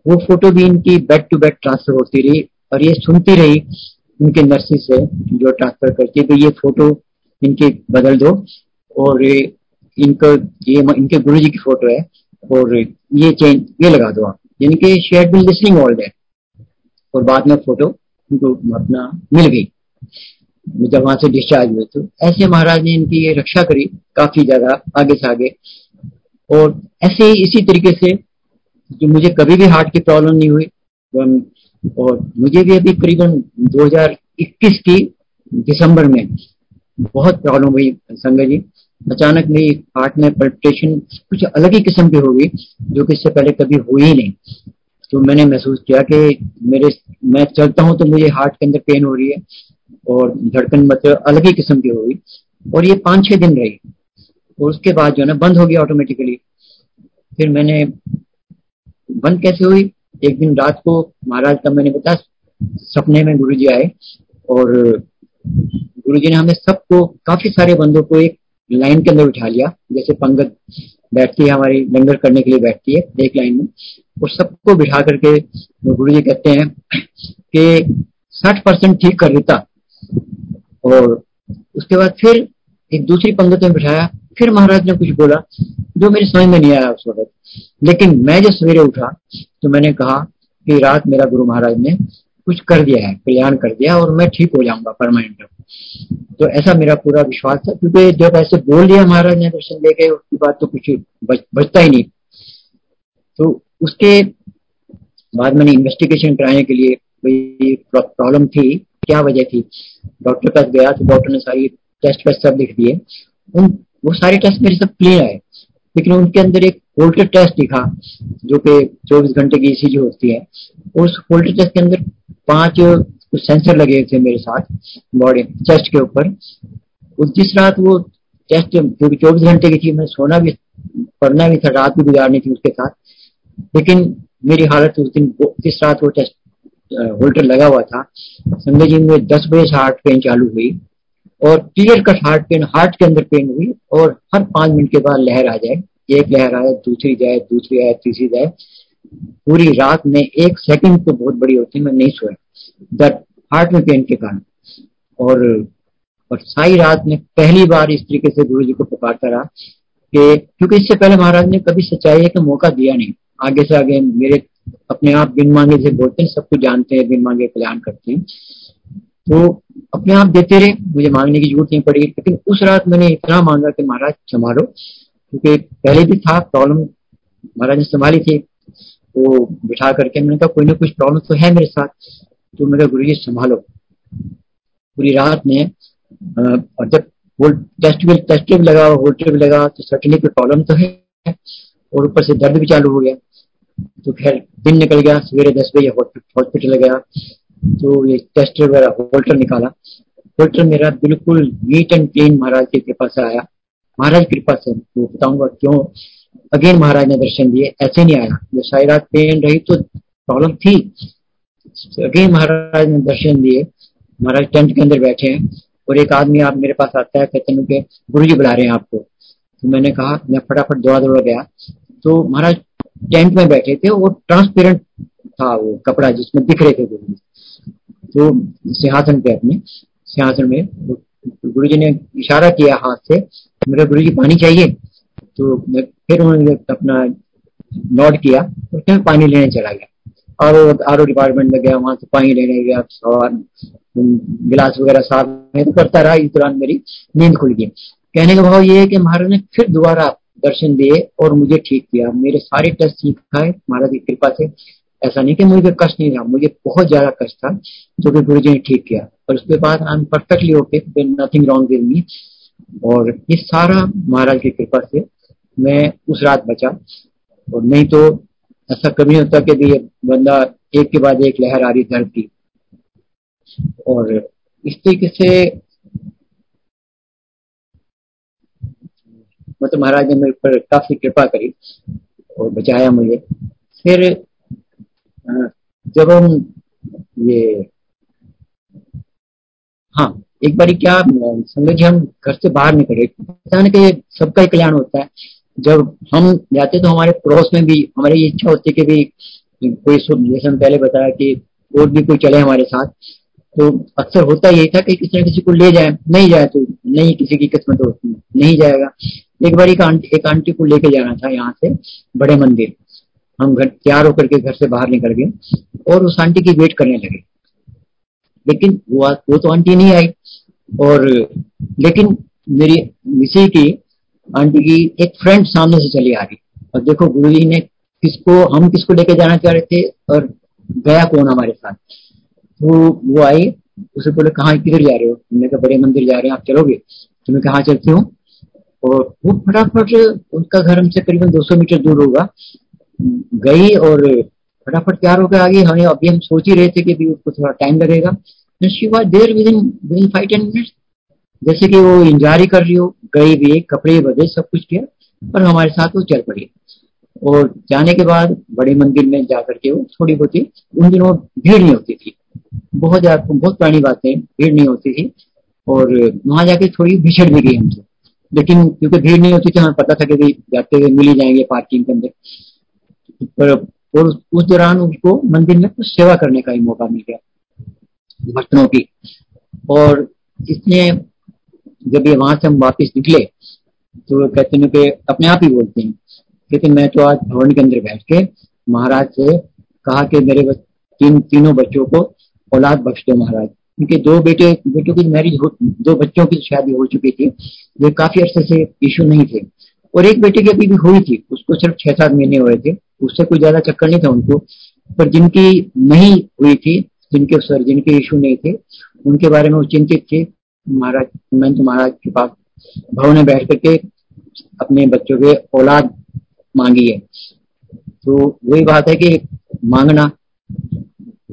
वो फ़ोटो भी इनकी बेड टू बेड ट्रांसफ़र होती रही और ये सुनती रही उनके नर्सिस से, जो ट्रांसफ़र करती है। तो ये फ़ोटो इनकी बदल दो और इनको, ये इनके गुरु जी की फ़ोटो है, और ये चेंज, ये लगा दो आप। यानी कि बिल लिसनिंग ऑल है। और बाद में फ़ोटो उनको अपना मिल गई। जब वहाँ से डिस्चार्ज हुए तो ऐसे महाराज ने इनकी ये रक्षा करी, काफ़ी ज़्यादा आगे से आगे और ऐसे ही इसी तरीके से जो मुझे कभी भी हार्ट की प्रॉब्लम नहीं हुई और मुझे भी अभी करीबन 2021 की दिसंबर में बहुत प्रॉब्लम हुई, संगत जी। अचानक मेरी हार्ट में पल्पिटेशन कुछ अलग ही किस्म की हो गई जो कि इससे पहले कभी हुई ही नहीं। तो मैंने महसूस किया कि मेरे, मैं चलता हूँ तो मुझे हार्ट के अंदर पेन हो रही है और धड़कन मतलब अलग ही किस्म की हो गई और ये पाँच छह दिन रही। और उसके बाद जो है ना, बंद हो गया ऑटोमेटिकली फिर मैंने, बंद कैसे हुई? एक दिन रात को महाराज का मैंने बताया सपने में गुरु जी आए और गुरु जी ने हमें सबको, काफ़ी सारे बंदों को एक लाइन के अंदर उठा लिया। जैसे पंगत बैठती है, हमारी लंगर करने के लिए बैठती है, एक लाइन में। और सबको बिठा करके गुरु जी कहते हैं कि साठ परसेंट ठीक कर देता और उसके बाद फिर एक दूसरी पंगत में बिठाया। फिर महाराज ने कुछ बोला जो मेरे समझ में नहीं आया उस वक्त। लेकिन मैं जब सवेरे उठा तो मैंने कहा कि रात मेरा गुरु महाराज ने कुछ कर दिया है कल्याण कर दिया और मैं ठीक हो जाऊँगा परमानेंट तो ऐसा मेरा पूरा विश्वास था क्योंकि जब ऐसे बोल दिया महाराज ने दर्शन ले गए उसके बाद तो कुछ बच, बचता ही नहीं। तो उसके बाद मैंने इन्वेस्टिगेशन कराने के लिए प्रॉब्लम थी क्या वजह थी? डॉक्टर पास गया तो डॉक्टर ने सारी टेस्ट वेस्ट सब लिख दिए। उन वो सारे टेस्ट मेरे सब क्लियर आए। लेकिन उनके अंदर एक होल्टर टेस्ट दिखा, जो कि 24 घंटे की ईसीजी होती है। उस होल्टर टेस्ट के अंदर पाँच कुछ सेंसर लगे थे मेरे साथ बॉडी चेस्ट के ऊपर। उस जिस रात वो टेस्ट जो चौबीस घंटे की थी, मैं सोना भी, पढ़ना भी था, रात भी गुजारनी थी उसके साथ। लेकिन मेरी हालत उस दिन जिस रात वो टेस्ट होल्डर लगा हुआ था, संजय जी में दस बजे से हार्ट पेन चालू हुई और clear cut heart pain heart के अंदर पेन हुई और हर पाँच मिनट के बाद लहर आ जाए। एक लहर आए दूसरी जाए दूसरी आए तीसरी जाए पूरी रात में एक सेकंड तो बहुत बड़ी होती है, मैं नहीं सोया। दर्द हार्ट में पेन के कारण। और और सारी रात में पहली बार इस तरीके से गुरु जी को पुकारता रहा कि, क्योंकि इससे पहले महाराज ने कभी सच्चाई का मौका दिया नहीं। आगे से आगे मेरे अपने आप बिन मांगे से बोलते हैं सब कुछ जानते हैं, बिन मांगे कल्याण करते हैं। तो अपने आप देते रहे, मुझे मांगने की ज़रूरत नहीं पड़ी। लेकिन उस रात मैंने इतना मांगा कि महाराज संभालो क्योंकि पहले भी था प्रॉब्लम महाराज ने संभाली थी। वो बिठा करके मैंने कहा, कोई ना कुछ प्रॉब्लम तो है मेरे साथ तो मेरे गुरु जी संभालो। पूरी रात में और जब टेस्ट भी टेस्ट भी लगा वोल्टेज भी लगा तो सर्टनली कोई प्रॉब्लम तो है। और ऊपर से दर्द भी चालू हो गया। तो खैर, दिन निकल गया, सवेरे दस बजे हॉस्पिटल गया। तो ये टेस्ट वगैरह होल्टर निकाला। होल्टर मेरा बिल्कुल नीट एंड क्लीन महाराज की कृपा से आया। महाराज कृपा से वो बताऊँगा क्यों? अगेन महाराज ने दर्शन दिए, ऐसे नहीं आया। जो रात पेन रही तो प्रॉब्लम थी। अगेन महाराज ने दर्शन दिए। महाराज टेंट के अंदर बैठे हैं और एक आदमी आप मेरे पास आता है, कहते हैं गुरु जी बुला रहे हैं आपको। तो मैंने कहा, मैं फटाफट दौड़ा दौड़ा गया। तो महाराज टेंट में बैठे थे वो ट्रांसपेरेंट था वो कपड़ा जिसमें दिख रहे थे गुरु जी तो सिंहासन पे अपने, सिंहासन में गुरु जी ने इशारा किया हाथ से मेरे गुरु जी, पानी चाहिए। तो मैं फिर उन्होंने अपना नोट किया तो फिर पानी लेने चला गया। और आर डिपार्टमेंट में गया, वहाँ से पानी लेने गया, और गिलास वगैरह साफ़ तो करता रहा। इस दौरान मेरी नींद खुल गई। कहने का भाव ये है कि महाराज ने फिर दोबारा दर्शन दिए, और मुझे ठीक किया। मेरे सारे टेस्ट ठीक है महाराज की कृपा से ऐसा नहीं कि मुझे कष्ट नहीं था मुझे बहुत ज़्यादा कष्ट था, जो कि गुरु जी ने ठीक किया। और उसके बाद I am perfectly okay nothing wrong with me और ये सारा महाराज की कृपा से मैं उस रात बचा। और नहीं तो ऐसा कभी होता कि भी बंदा एक के बाद एक लहर आ रही दर्द की और इस तरीके से मतलब महाराज ने मेरे पर काफ़ी कृपा करी और बचाया मुझे। फिर जब हम ये हाँ एक बार क्या, समझ जी हम घर से बाहर निकले, पता नहीं कि सबका ही कल्याण होता है। जब हम जाते तो हमारे पड़ोस में भी, हमारी इच्छा होती है कि भी कोई जैसे हम पहले बताया कि और भी कोई चले हमारे साथ तो अक्सर होता यही था कि किसी न किसी को ले जाए, नहीं जाए तो नहीं, किसी की किस्मत होती नहीं जाएगा। एक बार एक आंटी एक आंटी को लेके जाना था यहाँ से, बड़े मंदिर। हम घर, तैयार होकर के घर से बाहर निकल गए और उस आंटी की वेट करने लगे। लेकिन वो वो तो आंटी नहीं आई। और, लेकिन मेरी मिसी की आंटी की एक फ्रेंड सामने से चली आ रही और देखो गुरु जी ने किसको, हम किसको लेके जाना चाह रहे थे और गया कौन हमारे साथ? तो वो आई, उसे बोले, कहा, किधर जा रहे हो? हमने कहा बड़े मंदिर जा रहे हैं, आप चलोगे? तो मैं कहा चलती हूँ। और वो फटाफट उनका घर हमसे करीबन 200 मीटर दूर होगा। गई और फटाफट तैयार होकर आ गई। हमें अभी हम सोच ही रहे थे कि भी उसको थोड़ा टाइम लगेगा। फाइव टेन जैसे कि वो इंतज़ार ही कर रही हो गई भी कपड़े बदे, सब कुछ किया, पर हमारे साथ वो चल पड़ी। और जाने के बाद बड़े मंदिर में जाकर के वो थोड़ी बहुत उन दिनों भीड़ नहीं होती थी। बहुत ज़्यादा, बहुत पुरानी बातें, भीड़ नहीं होती थी। और वहाँ जाके थोड़ी बिछड़ भी गई हमसे। लेकिन क्योंकि भीड़ नहीं होती थी, हमें पता था कि भाई जाते हुए मिल ही जाएँगे पार्किंग के अंदर। पर, और उस दौरान उसको मंदिर में कुछ सेवा करने का ही मौका मिल गया। बर्तनों की। और इसने जब ये वहाँ से हम वापस निकले तो कहते हैं कि अपने आप ही बोलते हैं, कहते मैं तो आज भवन के अंदर बैठ के महाराज से कहा कि मेरे बस तीन, तीनों बच्चों को औलाद बख्श दो महाराज। उनके दो बेटे, बेटों की मैरिज हो, दो बच्चों की शादी हो चुकी थी वे काफ़ी अरसे से इशू नहीं थे। और एक बेटे की अभी भी हुई थी, उसको सिर्फ़ छह सात महीने हुए थे, उससे कोई ज़्यादा चक्कर नहीं था उनको। पर जिनकी नहीं हुई थी जिनके सर, जिनके इशू नहीं थे, उनके बारे में वो चिंतित थे। महाराज मैं तो महाराज के पास भवन में बैठ करके अपने बच्चों के औलाद मांगी है। तो वही बात है कि मांगना,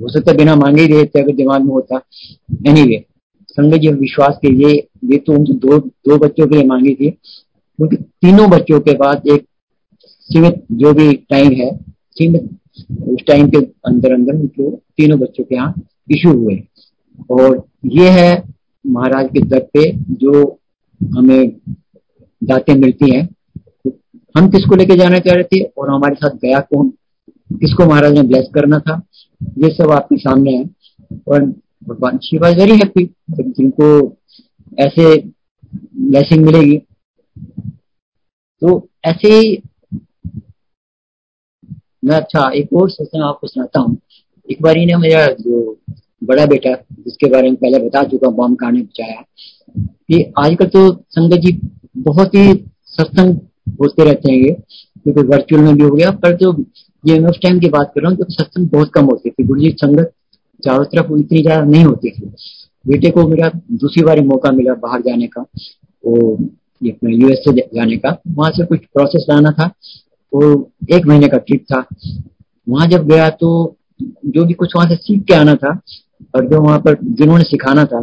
हो सकता बिना मांगे ही देते, अगर दिमाग में होता। एनी वे संगत जी, विश्वास के ये ये तो उनसे दो दो बच्चों के लिए मांगी थी। क्योंकि तीनों बच्चों के बाद एक सीमित, जो भी टाइम है, सीमित उस टाइम के अंदर अंदर उनको तीनों बच्चों के यहाँ इशू हुए और ये है महाराज के दर पे जो हमें दातें मिलती हैं। हम किसको लेके जाना चाह रहे थे? और हमारे साथ गया कौन? किसको महाराज ने ब्लेस करना था? ये सब आपके सामने है। और भगवान शी वॉज़ वेरी हैप्पी जिनको ऐसे ब्लेसिंग मिलेगी। तो ऐसे ही मैं अच्छा एक और सत्संग आपको सुनाता हूँ। एक बार ने मेरा जो बड़ा बेटा, जिसके बारे में पहले बता चुका बॉम्ब कहानी बचाया कि आजकल तो संगत जी बहुत ही सत्संग होते रहते हैं ये क्योंकि वर्चुअल में भी हो गया, पर जो ये मैं उस टाइम की बात कर रहा हूँ तो सत्संग बहुत कम होती थी। गुरु जी, संगत चारों तरफ़ इतनी ज़्यादा नहीं होती थी। बेटे को मेरा दूसरी बार मौका मिला बाहर जाने का, वो यूएसए जाने का। वहाँ से कुछ प्रोसेस लाना था वो एक महीने का ट्रिप था। वहाँ जब गया तो जो भी कुछ वहाँ से सीख के आना था और जो वहाँ पर जिन्होंने सिखाना था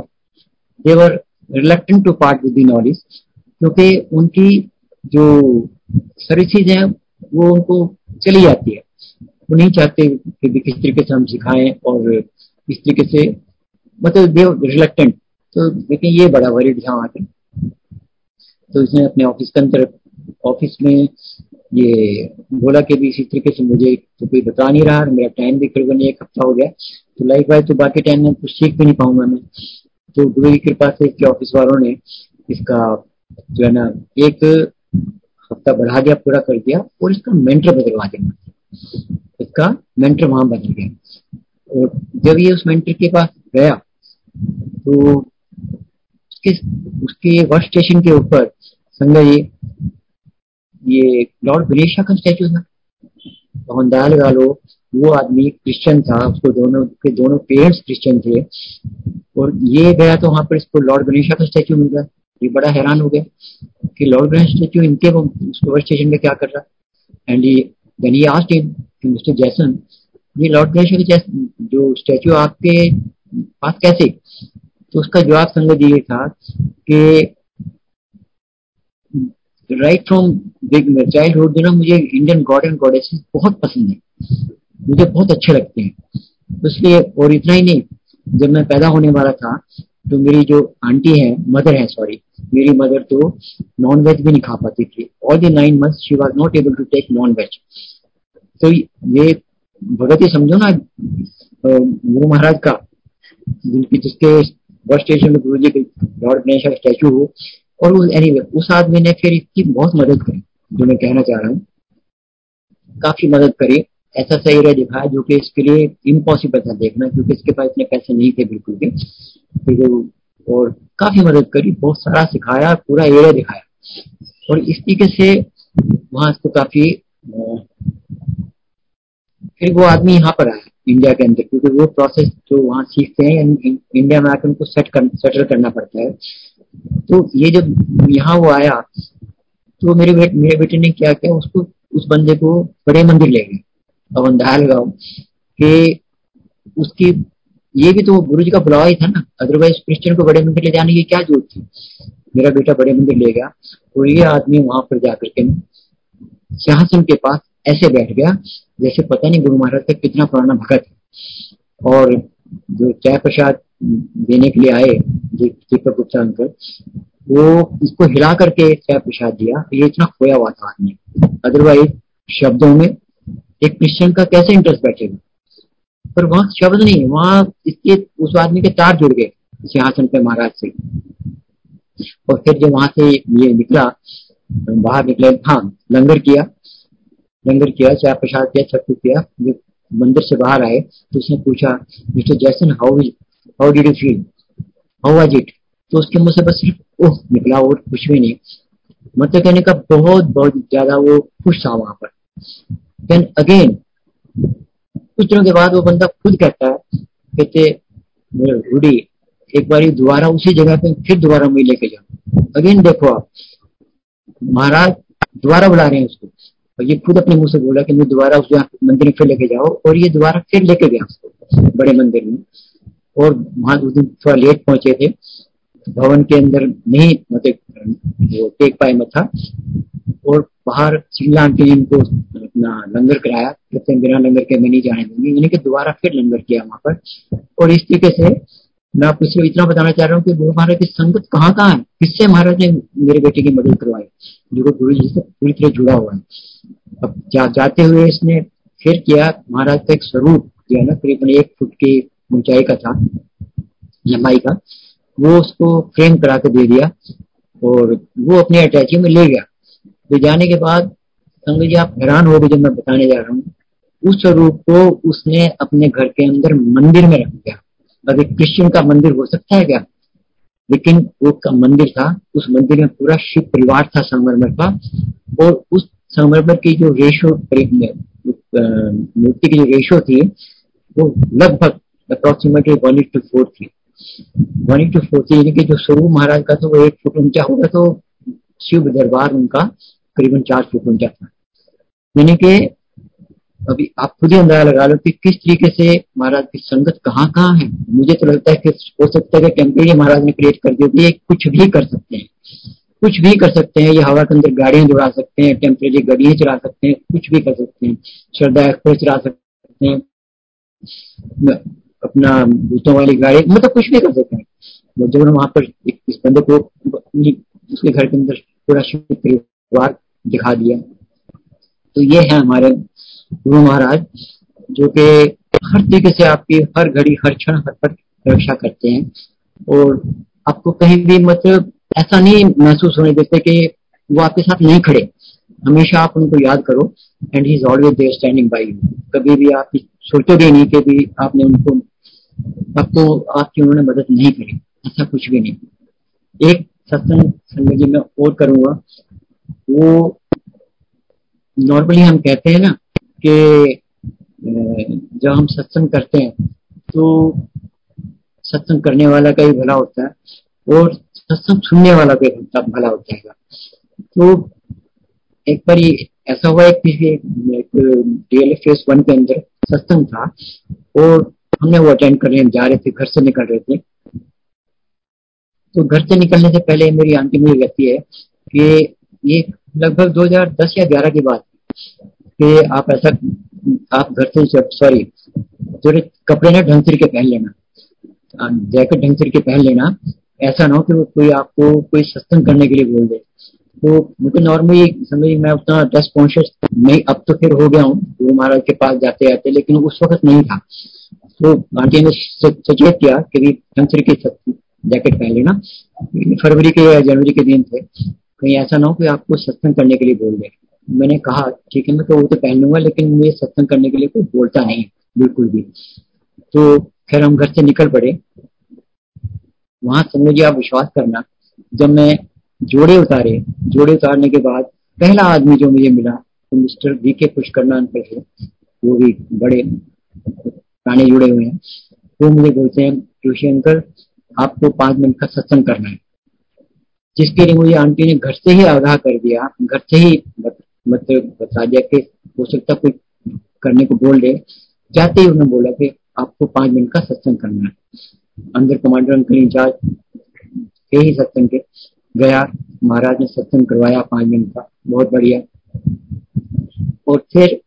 they were reluctant to part with knowledge क्योंकि उनकी जो सारी चीज़ें वो उनको चली जाती है। वो नहीं चाहते कि किस तरीके से हम सिखाएँ और इस तरीके से मतलब देव रिलेक्टेंट तो देखिए, ये बड़ा वरिड था वहाँ पे। तो इसने अपने ऑफ़िस के अंदर ऑफ़िस में ये बोला कि इसी तरीके से मुझे तो कोई बता नहीं रहा, मेरा टाइम भी करीबन एक हफ़्ता हो गया। तो लाइक वाइज तो बाकी टाइम में कुछ सीख भी नहीं पाऊँगा मैं। तो गुरु की कृपा से इसके ऑफ़िस वालों ने इसका जो है ना, एक हफ़्ता बढ़ा दिया, पूरा कर दिया और इसका मेंटर बदलवा दिया। इसका मेंटर वहाँ बदल गया। और जब ये उस मेंटर के पास गया तो उसके उसके वर्क स्टेशन के ऊपर संजय ये लॉर्ड गणेशा का स्टैचू था। मोहनदाल गालो वो आदमी क्रिश्चियन था, उसको दोनों के दोनों पेरेंट्स क्रिश्चियन थे। और ये गया तो वहाँ पर इसको लॉर्ड गणेशा का स्टैचू मिल गया। ये बड़ा हैरान हो गया कि लॉर्ड गणेश स्टैचू इनके उसको स्टेशन में क्या कर रहा? And then he asked him Mister Jason ये लॉर्ड गणेश के जो स्टैचू आपके पास कैसे? तो उसका जवाब संगत ये था कि right from big childhood जो ना मुझे इंडियन गॉड एंड गॉडेसेस बहुत पसंद है। मुझे बहुत अच्छे लगते हैं। इसलिए और इतना ही नहीं, जब मैं पैदा होने वाला था तो मेरी जो आंटी है मदर है सॉरी मेरी मदर तो नॉन वेज भी नहीं खा पाती थी। All the nine month she was not able to take non veg तो ये भगत ही समझो ना गुरु महाराज का, जिनकी जिसके बस स्टेशन में गुरु जी लॉर्ड गणेश का स्टैचू हो और उस एनी उस आदमी ने फिर इसकी बहुत मदद करी, जो मैं कहना चाह रहा हूँ। काफ़ी मदद करी। ऐसा सही एरिया दिखाया जो कि इसके लिए इम्पॉसिबल था देखना, क्योंकि इसके पास इतने पैसे नहीं थे बिल्कुल भी। फिर और काफ़ी मदद करी, बहुत सारा सिखाया, पूरा एरिया दिखाया। और इस तरीके से वहाँ इसको काफ़ी फिर वो आदमी यहाँ पर आया इंडिया के अंदर, क्योंकि वो प्रोसेस जो वहाँ सीखते हैं इंडिया में आकर उनको सेट कर सेटल करना पड़ता है। तो ये जब यहाँ वो आया तो मेरे बेटे मेरे बेटे ने क्या किया, उसको, उस बंदे को बड़े मंदिर ले गए दयाल गाँव, कि उसकी, ये भी तो गुरु जी का बुलावा ही था ना अदरवाइज़ क्रिश्चियन को बड़े मंदिर ले जाने की क्या ज़रूरत थी? मेरा बेटा बड़े मंदिर ले गया, और ये आदमी वहाँ पर जाकर के सिंहासन के पास ऐसे बैठ गया, जैसे पता नहीं गुरु महाराज का कितना पुराना भगत है। और जो चाय प्रसाद देने के लिए आए दीपक गुप्ता अंकल, वो इसको हिला करके चाय प्रसाद दिया? ये इतना खोया हुआ था आदमी। अदरवाइज़ शब्दों में एक क्रिश्चियन का कैसे इंटरेस्ट बैठेगा? पर वहाँ शब्द नहीं वहाँ इसके, उस आदमी के तार जुड़ गए, सिंहासन पे महाराज से। और फिर जब वहाँ से ये निकला, बाहर निकले हाँ लंगर किया लंगर किया, चाय प्रसाद किया छत्तू किया। जब मंदिर से बाहर आए तो उसने पूछा, Mister Jason how how did you feel how was it तो उसके मुँह से बस ओह निकला और कुछ भी नहीं। मतलब कहने का बहुत बहुत ज़्यादा वो खुश था वहाँ पर। देन अगेन कुछ दिनों के बाद वो बंदा खुद कहता है, कहते रूडी एक बार दोबारा उसी जगह पे फिर दोबारा मुझे लेके जाओ। अगेन देखो आप, महाराज दोबारा बुला रहे हैं उसको। और ये खुद अपने मुँह से बोला कि मैं दोबारा उस मंदिर में फिर लेके जाओ और ये दोबारा फिर लेके गया उसको, बड़े मंदिर में। और वहाँ उस दिन थोड़ा लेट पहुँचे थे भवन के अंदर नहीं मतलब वो टेक पाए में था। और बाहर सिंगला आंटी ने इनको अपना लंगर कराया कहते बिना लंगर के मैं नहीं जाने दूँगी यानी कि दोबारा फिर लंगर किया वहाँ पर। और इस तरीके से मैं आपको इसलिए इतना बताना चाह रहा हूँ कि गुरु महाराज की संगत कहाँ कहाँ है? किससे महाराज ने मेरे बेटे की मदद करवाई? जो गुरु जी से पूरी तरह जुड़ा हुआ है। अब जा, जाते हुए इसने फिर किया महाराज का एक स्वरूप किया ना करीबन एक फुट की ऊंचाई का था, लंबाई का, वो उसको फ्रेम करा के दे दिया और वो अपने अटैची में ले गया। तो जाने के बाद संग जी, आप हैरान हो गए जब मैं बताने जा रहा हूँ। उस स्वरूप को उसने अपने घर के अंदर मंदिर में रख दिया। अब एक क्रिश्चियन का मंदिर हो सकता है क्या? लेकिन वो का मंदिर था, उस मंदिर में पूरा शिव परिवार था संगमरमर का और उस संगमरमर की जो रेशो मूर्ति की जो रेशो थी, वो लगभग अप्रोक्सीमेटली वन टू फोर थी वन टू फोर थी यानी कि जो स्वरूप महाराज का था वो एक फुट ऊँचा होगा तो शिव दरबार उनका करीबन चार फुट ऊँचा था। यानी कि अभी आप खुद ही अंदाज़ा लगा लो कि किस तरीके से महाराज की संगत कहाँ कहाँ है। मुझे तो लगता है कि हो सकता है कि टेम्परेरी महाराज ने क्रिएट कर दिया कुछ भी कर सकते हैं। कुछ भी कर सकते हैं, ये हवा के अंदर गाड़ियाँ दौड़ा सकते हैं टेम्परेरी गाड़ियाँ चला सकते हैं, कुछ भी कर सकते हैं। श्रद्धा एक्सप्रेस चला सकते हैं। अपना भूतों वाली गाड़ी मतलब कुछ भी कर सकते हैं। जब हम वहाँ पर इस बंदे को उसके घर के अंदर पूरा परिवार दिखा दिया। तो ये है हमारे गुरु महाराज, जो कि हर तरीके से आपकी हर घड़ी, हर क्षण, हर पर रक्षा करते हैं। और आपको कहीं भी मतलब ऐसा नहीं महसूस होने देते कि वो आपके साथ नहीं खड़े। हमेशा आप उनको याद करो and he is always there standing by you कभी भी आप सोचोगे नहीं कि भी आपने उनको आपको आपकी उन्होंने मदद नहीं करी ऐसा कुछ भी नहीं एक सत्संग संगत जी मैं और करूँगा वो नॉर्मली हम कहते हैं ना कि जब हम सत्संग करते हैं तो सत्संग करने वाला का भी भला होता है और सत्संग सुनने वाला का भला होता है तो एक बार ऐसा हुआ एक फेस वन के अंदर सत्संग था और हमने वो अटेंड करने जा रहे थे, घर से निकल रहे थे। तो घर से निकलने से पहले मेरी आंटी मुझे कहती है कि ये लगभग 2010 या 11 की बात कि आप ऐसा, आप घर से सॉरी थोड़े कपड़े ना ढंग से के पहन लेना। जैकेट ढंग से के पहन लेना, ऐसा ना हो कि वो कोई आपको कोई सत्संग करने के लिए बोल दे। तो मुझे नॉर्मली समझ, मैं उतना ड्रेस कॉन्शियस नहीं, अब तो फिर हो गया हूँ गुरु महाराज के पास जाते जाते लेकिन उस वक्त नहीं था। तो आंटी ने सचेत किया कि ढंग के जैकेट पहन लेना। फरवरी के या जनवरी के दिन थे। कहीं ऐसा ना हो कि आपको सत्संग करने के लिए बोल दे। मैंने कहा, ठीक है, मैं तो वो तो पहन लूँगा, लेकिन मुझे सत्संग करने के लिए कोई बोलता नहीं, बिल्कुल भी। तो खैर हम घर से निकल पड़े। वहाँ समझिए आप विश्वास करना, जब मैं जोड़े उतारे। जोड़े उतारने के बाद पहला आदमी जो मुझे मिला तो मिस्टर वी के पुष्करना अंकल थे। वो भी बड़े पुराने जुड़े हुए हैं। वो मुझे बोलते हैं जोशी अंकल आपको पाँच मिनट का सत्संग करना है। जिसके लिए मुझे आंटी ने घर से ही आगाह कर दिया, घर से ही मतलब बता दिया कि हो सकता कोई करने को बोल रहे जाते ही उन्होंने बोला कि आपको पाँच मिनट का सत्संग करना है। अंदर कमांडर अंकल इंचार्ज के ही सत्संग के, गया। महाराज ने सत्संग करवाया पाँच मिनट का। बहुत बढ़िया। और फिर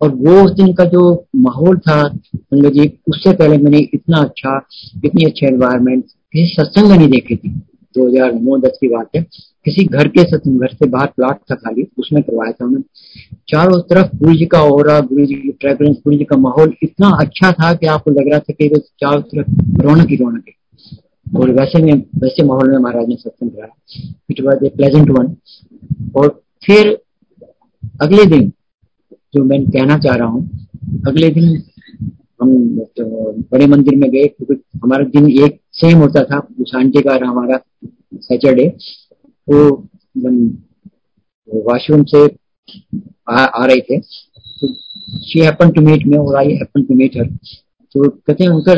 और वो उस दिन का जो माहौल था संगत जी, उससे पहले मैंने इतना अच्छा इतनी अच्छे एनवायरमेंट किसी सत्संग नहीं देखे थी। दो हज़ार नौ, दस की बात है। किसी घर के सत्संग, घर से बाहर प्लाट था खाली, उसमें करवाया था उन्होंने। चारों तरफ़ गुरु जी का और गुरु जी की फ्रेग्रेंस गुरु जी का माहौल इतना अच्छा था कि आपको लग रहा था कि चारों तरफ़ रौनक ही रौनक है। और वैसे में, वैसे माहौल में महाराज ने सत्संग कराया। It was a pleasant one और फिर अगले दिन जो मैं कहना चाह रहा हूँ अगले दिन हम तो बड़े मंदिर में गए क्योंकि हमारा दिन एक सेम होता था आंटी का हमारा सैटरडे तो वॉशरूम से आ, आ रहे थे तो शी हैपन टू मीट में और I happen to meet her तो कहते हैं उनका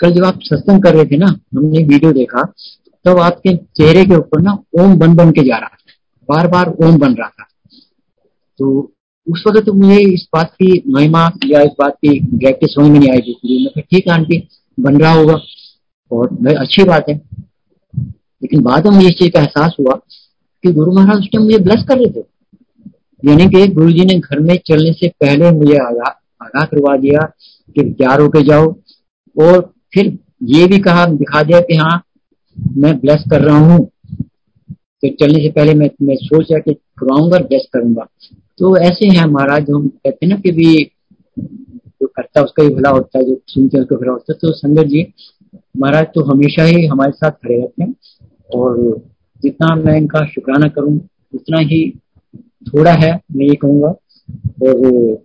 कल जब आप सत्संग कर रहे थे ना हमने वीडियो देखा तब तो आपके चेहरे के ऊपर ना ओम बन बन के जा रहा था बार बार ओम बन रहा था। तो उस वक्त तो मुझे इस बात की महिमा या इस बात की प्रैक्टिस समझ में नहीं आई थी मैं ठीक है आंटी बन रहा होगा। और अच्छी बात है। लेकिन बाद में मुझे इस चीज़ का एहसास हुआ कि गुरु महाराज उस टाइम मुझे ब्लेस कर रहे थे। यानी कि गुरु जी ने घर में चलने से पहले मुझे आगाह करवा दिया कि तैयार होके जाओ। और फिर ये भी कहा, दिखा दिया कि हाँ मैं ब्लेस कर रहा हूँ। तो चलने से पहले मैं मैं सोच रहा कि करवाऊँगा ब्लेस करूँगा। तो ऐसे है महाराज जो हम कहते हैं ना कि भी जो करता उसका ही भला होता है, जो सुनते हैं उसका भला होता है तो संगत जी, महाराज तो हमेशा ही हमारे साथ खड़े रहते हैं और जितना मैं इनका शुक्राना करूँ, उतना ही थोड़ा है, मैं ये कहूँगा। और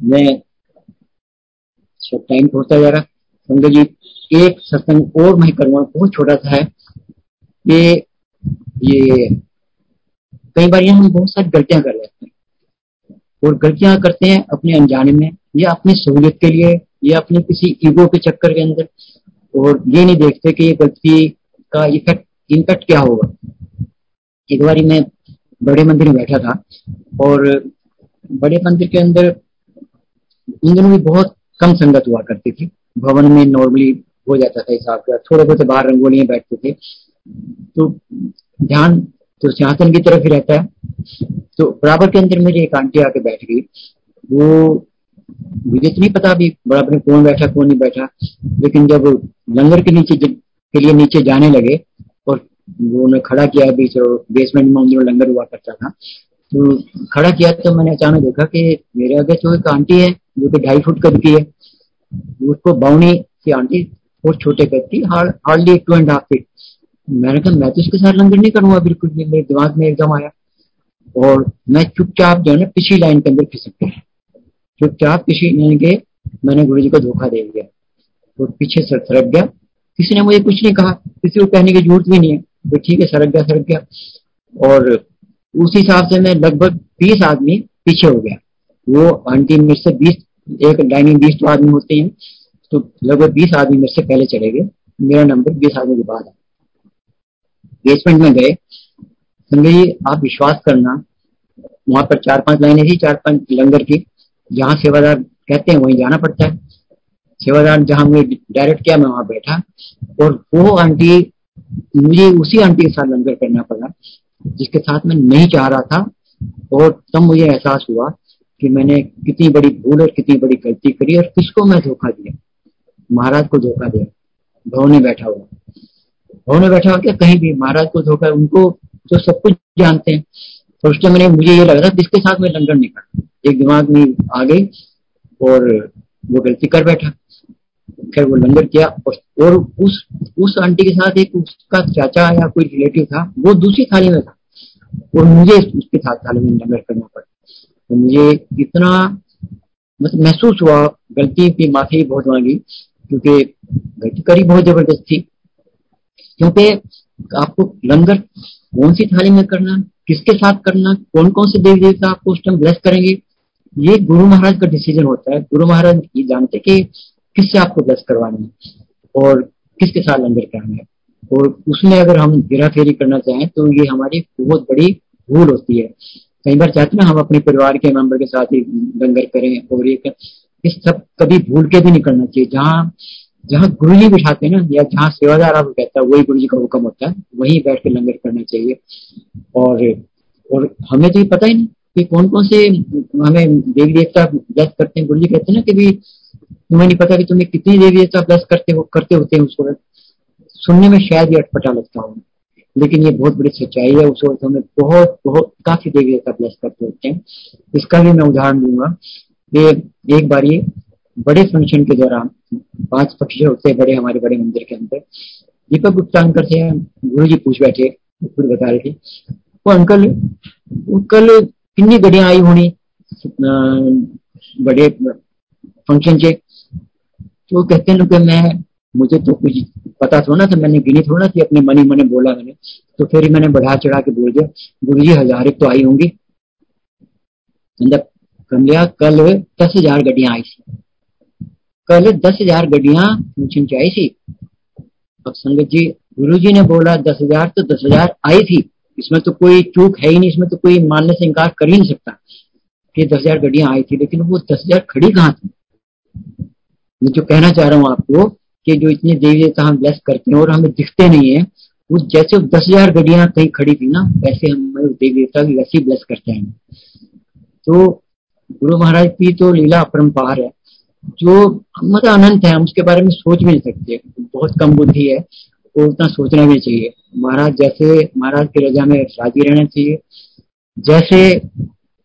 मैं सब टाइम पहुँचता जा रहा। संगत जी, एक सत्संग और मैं करूँगा बहुत छोटा सा है। ये ये, कई बार यहाँ हम बहुत सारी गलतियाँ कर रहे हैं। और गलतियाँ करते हैं अपने अनजाने में, या अपनी सहूलियत के लिए, या अपनी किसी ईगो के चक्कर के अंदर। और ये नहीं देखते कि ये गलती का इफ़ेक्ट, इम्पैक्ट क्या होगा। एक बार मैं बड़े मंदिर में बैठा था, और बड़े मंदिर के अंदर उन दिनों भी बहुत कम संगत हुआ करती थी। भवन में नॉर्मली हो जाता था हिसाब का, थोड़े बहुत बाहर रंगोलियाँ बैठते थे। तो ध्यान तो सिंहासन की तरफ़ ही रहता है। तो बराबर के अंदर मेरी एक आंटी आके बैठ गई, वो मुझे तो नहीं पता अभी बराबर में कौन बैठा, कौन नहीं बैठा, लेकिन जब लंगर के नीचे के लिए नीचे जाने लगे और वो उन्हें खड़ा किया, बीच बेसमेंट में उन लंगर हुआ करता था तो खड़ा किया तो मैंने अचानक देखा कि मेरे आगे तो एक आंटी है, जो कि ढाई फुट कद की है। उसको बाउनी की आंटी, और छोटे कद की hardly two and half feet मैंने कहा, मैं तो इसके साथ लंगर नहीं करूँगा, बिल्कुल भी। मेरे दिमाग में एकदम आया। और मैं चुपचाप जो है ना, पिछली लाइन के अंदर खिसक गया। चुपचाप किसी ने के, मैंने गुरु जी को धोखा दे दिया। और पीछे सर सरक गया। किसी ने मुझे कुछ नहीं कहा। किसी को कहने की ज़रूरत भी नहीं है। तो ठीक है, सरक गया सरक गया। और उस हिसाब से मैं लगभग बीस आदमी पीछे हो गया। वो आंटी मेरे से बीस, एक डाइनिंग बीस तो आदमी होते हैं तो लगभग बीस आदमी मेरे से पहले चले गए। मेरा नंबर बीस आदमी के बाद बेसमेंट में गए। संजय जी, आप विश्वास करना, वहाँ पर चार पाँच लाइनें थी, चार पाँच लंगर की। जहाँ सेवादार कहते हैं, वहीं जाना पड़ता है। सेवादार जहाँ मुझे डायरेक्ट किया, मैं वहाँ बैठा। और वो आंटी, मुझे उसी आंटी के साथ लंगर करना पड़ा, जिसके साथ मैं नहीं चाह रहा था। और तब मुझे एहसास हुआ कि मैंने कितनी बड़ी भूल और कितनी बड़ी गलती करी और किसको मैं धोखा दिया। महाराज को धोखा दिया। भवन में बैठा हुआ। में बैठा हुआ क्या कहीं भी, महाराज को धोखा, उनको जो सब कुछ जानते हैं। तो उस टाइम मैंने, मुझे ये लग रहा जिसके साथ मैं नहीं कर एक दिमाग में आ गई और वो गलती कर बैठा। फिर वो लंगर किया और उस उस आंटी के साथ एक उसका चाचा या कोई रिलेटिव था, वो दूसरी थाली में था। और मुझे उसके साथ थाली में लंगर करना पड़ा। तो मुझे इतना मतलब महसूस हुआ, गलती की माफ़ी बहुत मांगी, क्योंकि गलती करी बहुत ज़बरदस्त थी। क्योंकि आपको लंगर कौन सी थाली में करना, किसके साथ करना कौन कौन से देवी देवता आपको उस टाइम ब्लेस करेंगे, ये गुरु महाराज का डिसीज़न होता है। गुरु महाराज ये जानते कि किससे आपको ब्लेस करवाना है और किसके साथ लंगर करना है। और उसमें अगर हम हेरा फेरी करना चाहें तो ये हमारी बहुत बड़ी भूल होती है। कई बार चाहते हैं हम अपने परिवार के मेंबर के साथ ही लंगर करें और ये इस सब कभी भूल के भी नहीं करना चाहिए। जहाँ जहाँ गुरु जी बिठाते हैं ना, या जहाँ सेवादार आपको कहता है, वही गुरु जी का हुक्म होता है, वहीं बैठ के लंगर करना चाहिए। और और हमें तो ये पता ही नहीं कि कौन कौन से हमें देवी देवता ब्लस करते हैं। गुरु जी कहते हैं ना कि भी, तुम्हें नहीं पता कि तुम्हें कितनी देवी देवता ब्लस करते हो, करते होते हैं उस वक्त सुनने में शायद ही अटपटा लगता हो, लेकिन ये बहुत बड़ी सच्चाई है। उस वक्त हमें बहुत बहुत, काफ़ी देवी देवता ब्लस करते होते हैं। इसका भी मैं उदाहरण दूँगा एक बार ये बड़े फ़ंक्शन के दौरान पाँच पक्षी होते बड़े हमारे बड़े मंदिर के अंदर। दीपक गुप्ता अंकल से गुरु जी पूछ बैठे खुद बता रहे थे। वो अंकल कल कितनी गड्डियाँ आई होनी बड़े फ़ंक्शन से तो कहते हैं कि मैं, मुझे तो कुछ पता थोड़ा था, मैंने गिनी थोड़ा थी, अपने मनी मने बोला मैंने। तो फिर मैंने बढ़ा चढ़ा के बोल दिया गुरु जी हज़ार तो आई होंगी। कमलिया कल दस हज़ार गड्डियाँ आई थी। कल दस हज़ार गड्डियाँ से आई थी। अब संगत जी, गुरु जी ने बोला, दस हज़ार तो दस हज़ार आई थी। इसमें तो कोई चूक है ही नहीं, इसमें तो कोई मानने से इनकार कर ही नहीं सकता। कि दस हज़ार गड्डियाँ आई थी, लेकिन वो दस हज़ार खड़ी कहाँ थी? मैं जो कहना चाह रहा हूँ आपको कि जो इतने देवी देवता हम ब्लेस करते हैं और हमें दिखते नहीं है, वो जैसे दस हज़ार गड्डियाँ कहीं खड़ी थी ना, वैसे हम देवी देवता वैसे ही ब्लेस करते हैं। तो गुरु महाराज की तो लीला अपरम्पार है। जो मतलब अनंत है, हम उसके बारे में सोच भी नहीं सकते। बहुत कम बुद्धि है वो उतना सोचना भी चाहिए। महाराज जैसे, महाराज की रजा में राज़ी रहना चाहिए। जैसे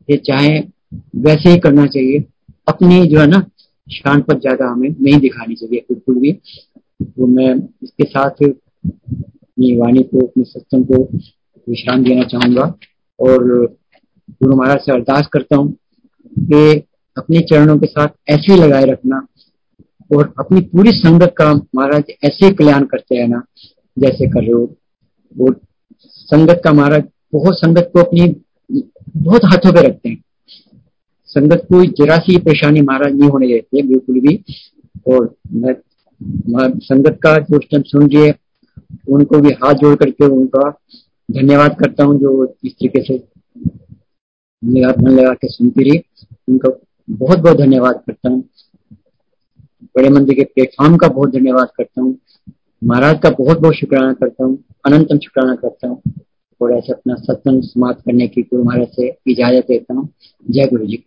ये चाहे, वैसे ही करना चाहिए। अपनी जो है ना, शान पर ज़्यादा हमें नहीं दिखानी चाहिए, बिल्कुल भी। तो मैं इसके साथ अपनी वाणी को, अपने सत्संग को विश्राम देना चाहूँगा। और गुरु महाराज से अरदास करता हूँ कि अपने चरणों के साथ ऐसे लगाए रखना और अपनी पूरी संगत का महाराज ऐसे कल्याण करते रहना, जैसे कर रहे हो। और संगत का महाराज बहुत संगत को अपनी बहुत हाथों पे रखते हैं। संगत को जरा सी परेशानी महाराज नहीं होने देते, बिल्कुल भी। और मैं संगत का जो टाइम सुन रही है उनको भी हाथ जोड़ करके उनका धन्यवाद करता हूँ, जो इस तरीके से मन लगा के सुनती रही उनका बहुत बहुत धन्यवाद करता हूँ। बड़े मंदिर के प्लेटफॉर्म का बहुत धन्यवाद करता हूँ। महाराज का बहुत बहुत शुक्राना करता हूँ। अनंतम शुक्राना करता हूँ। और ऐसे अपना सत्संग समाप्त करने की गुरु महाराज से इजाज़त देता हूँ। जय गुरु जी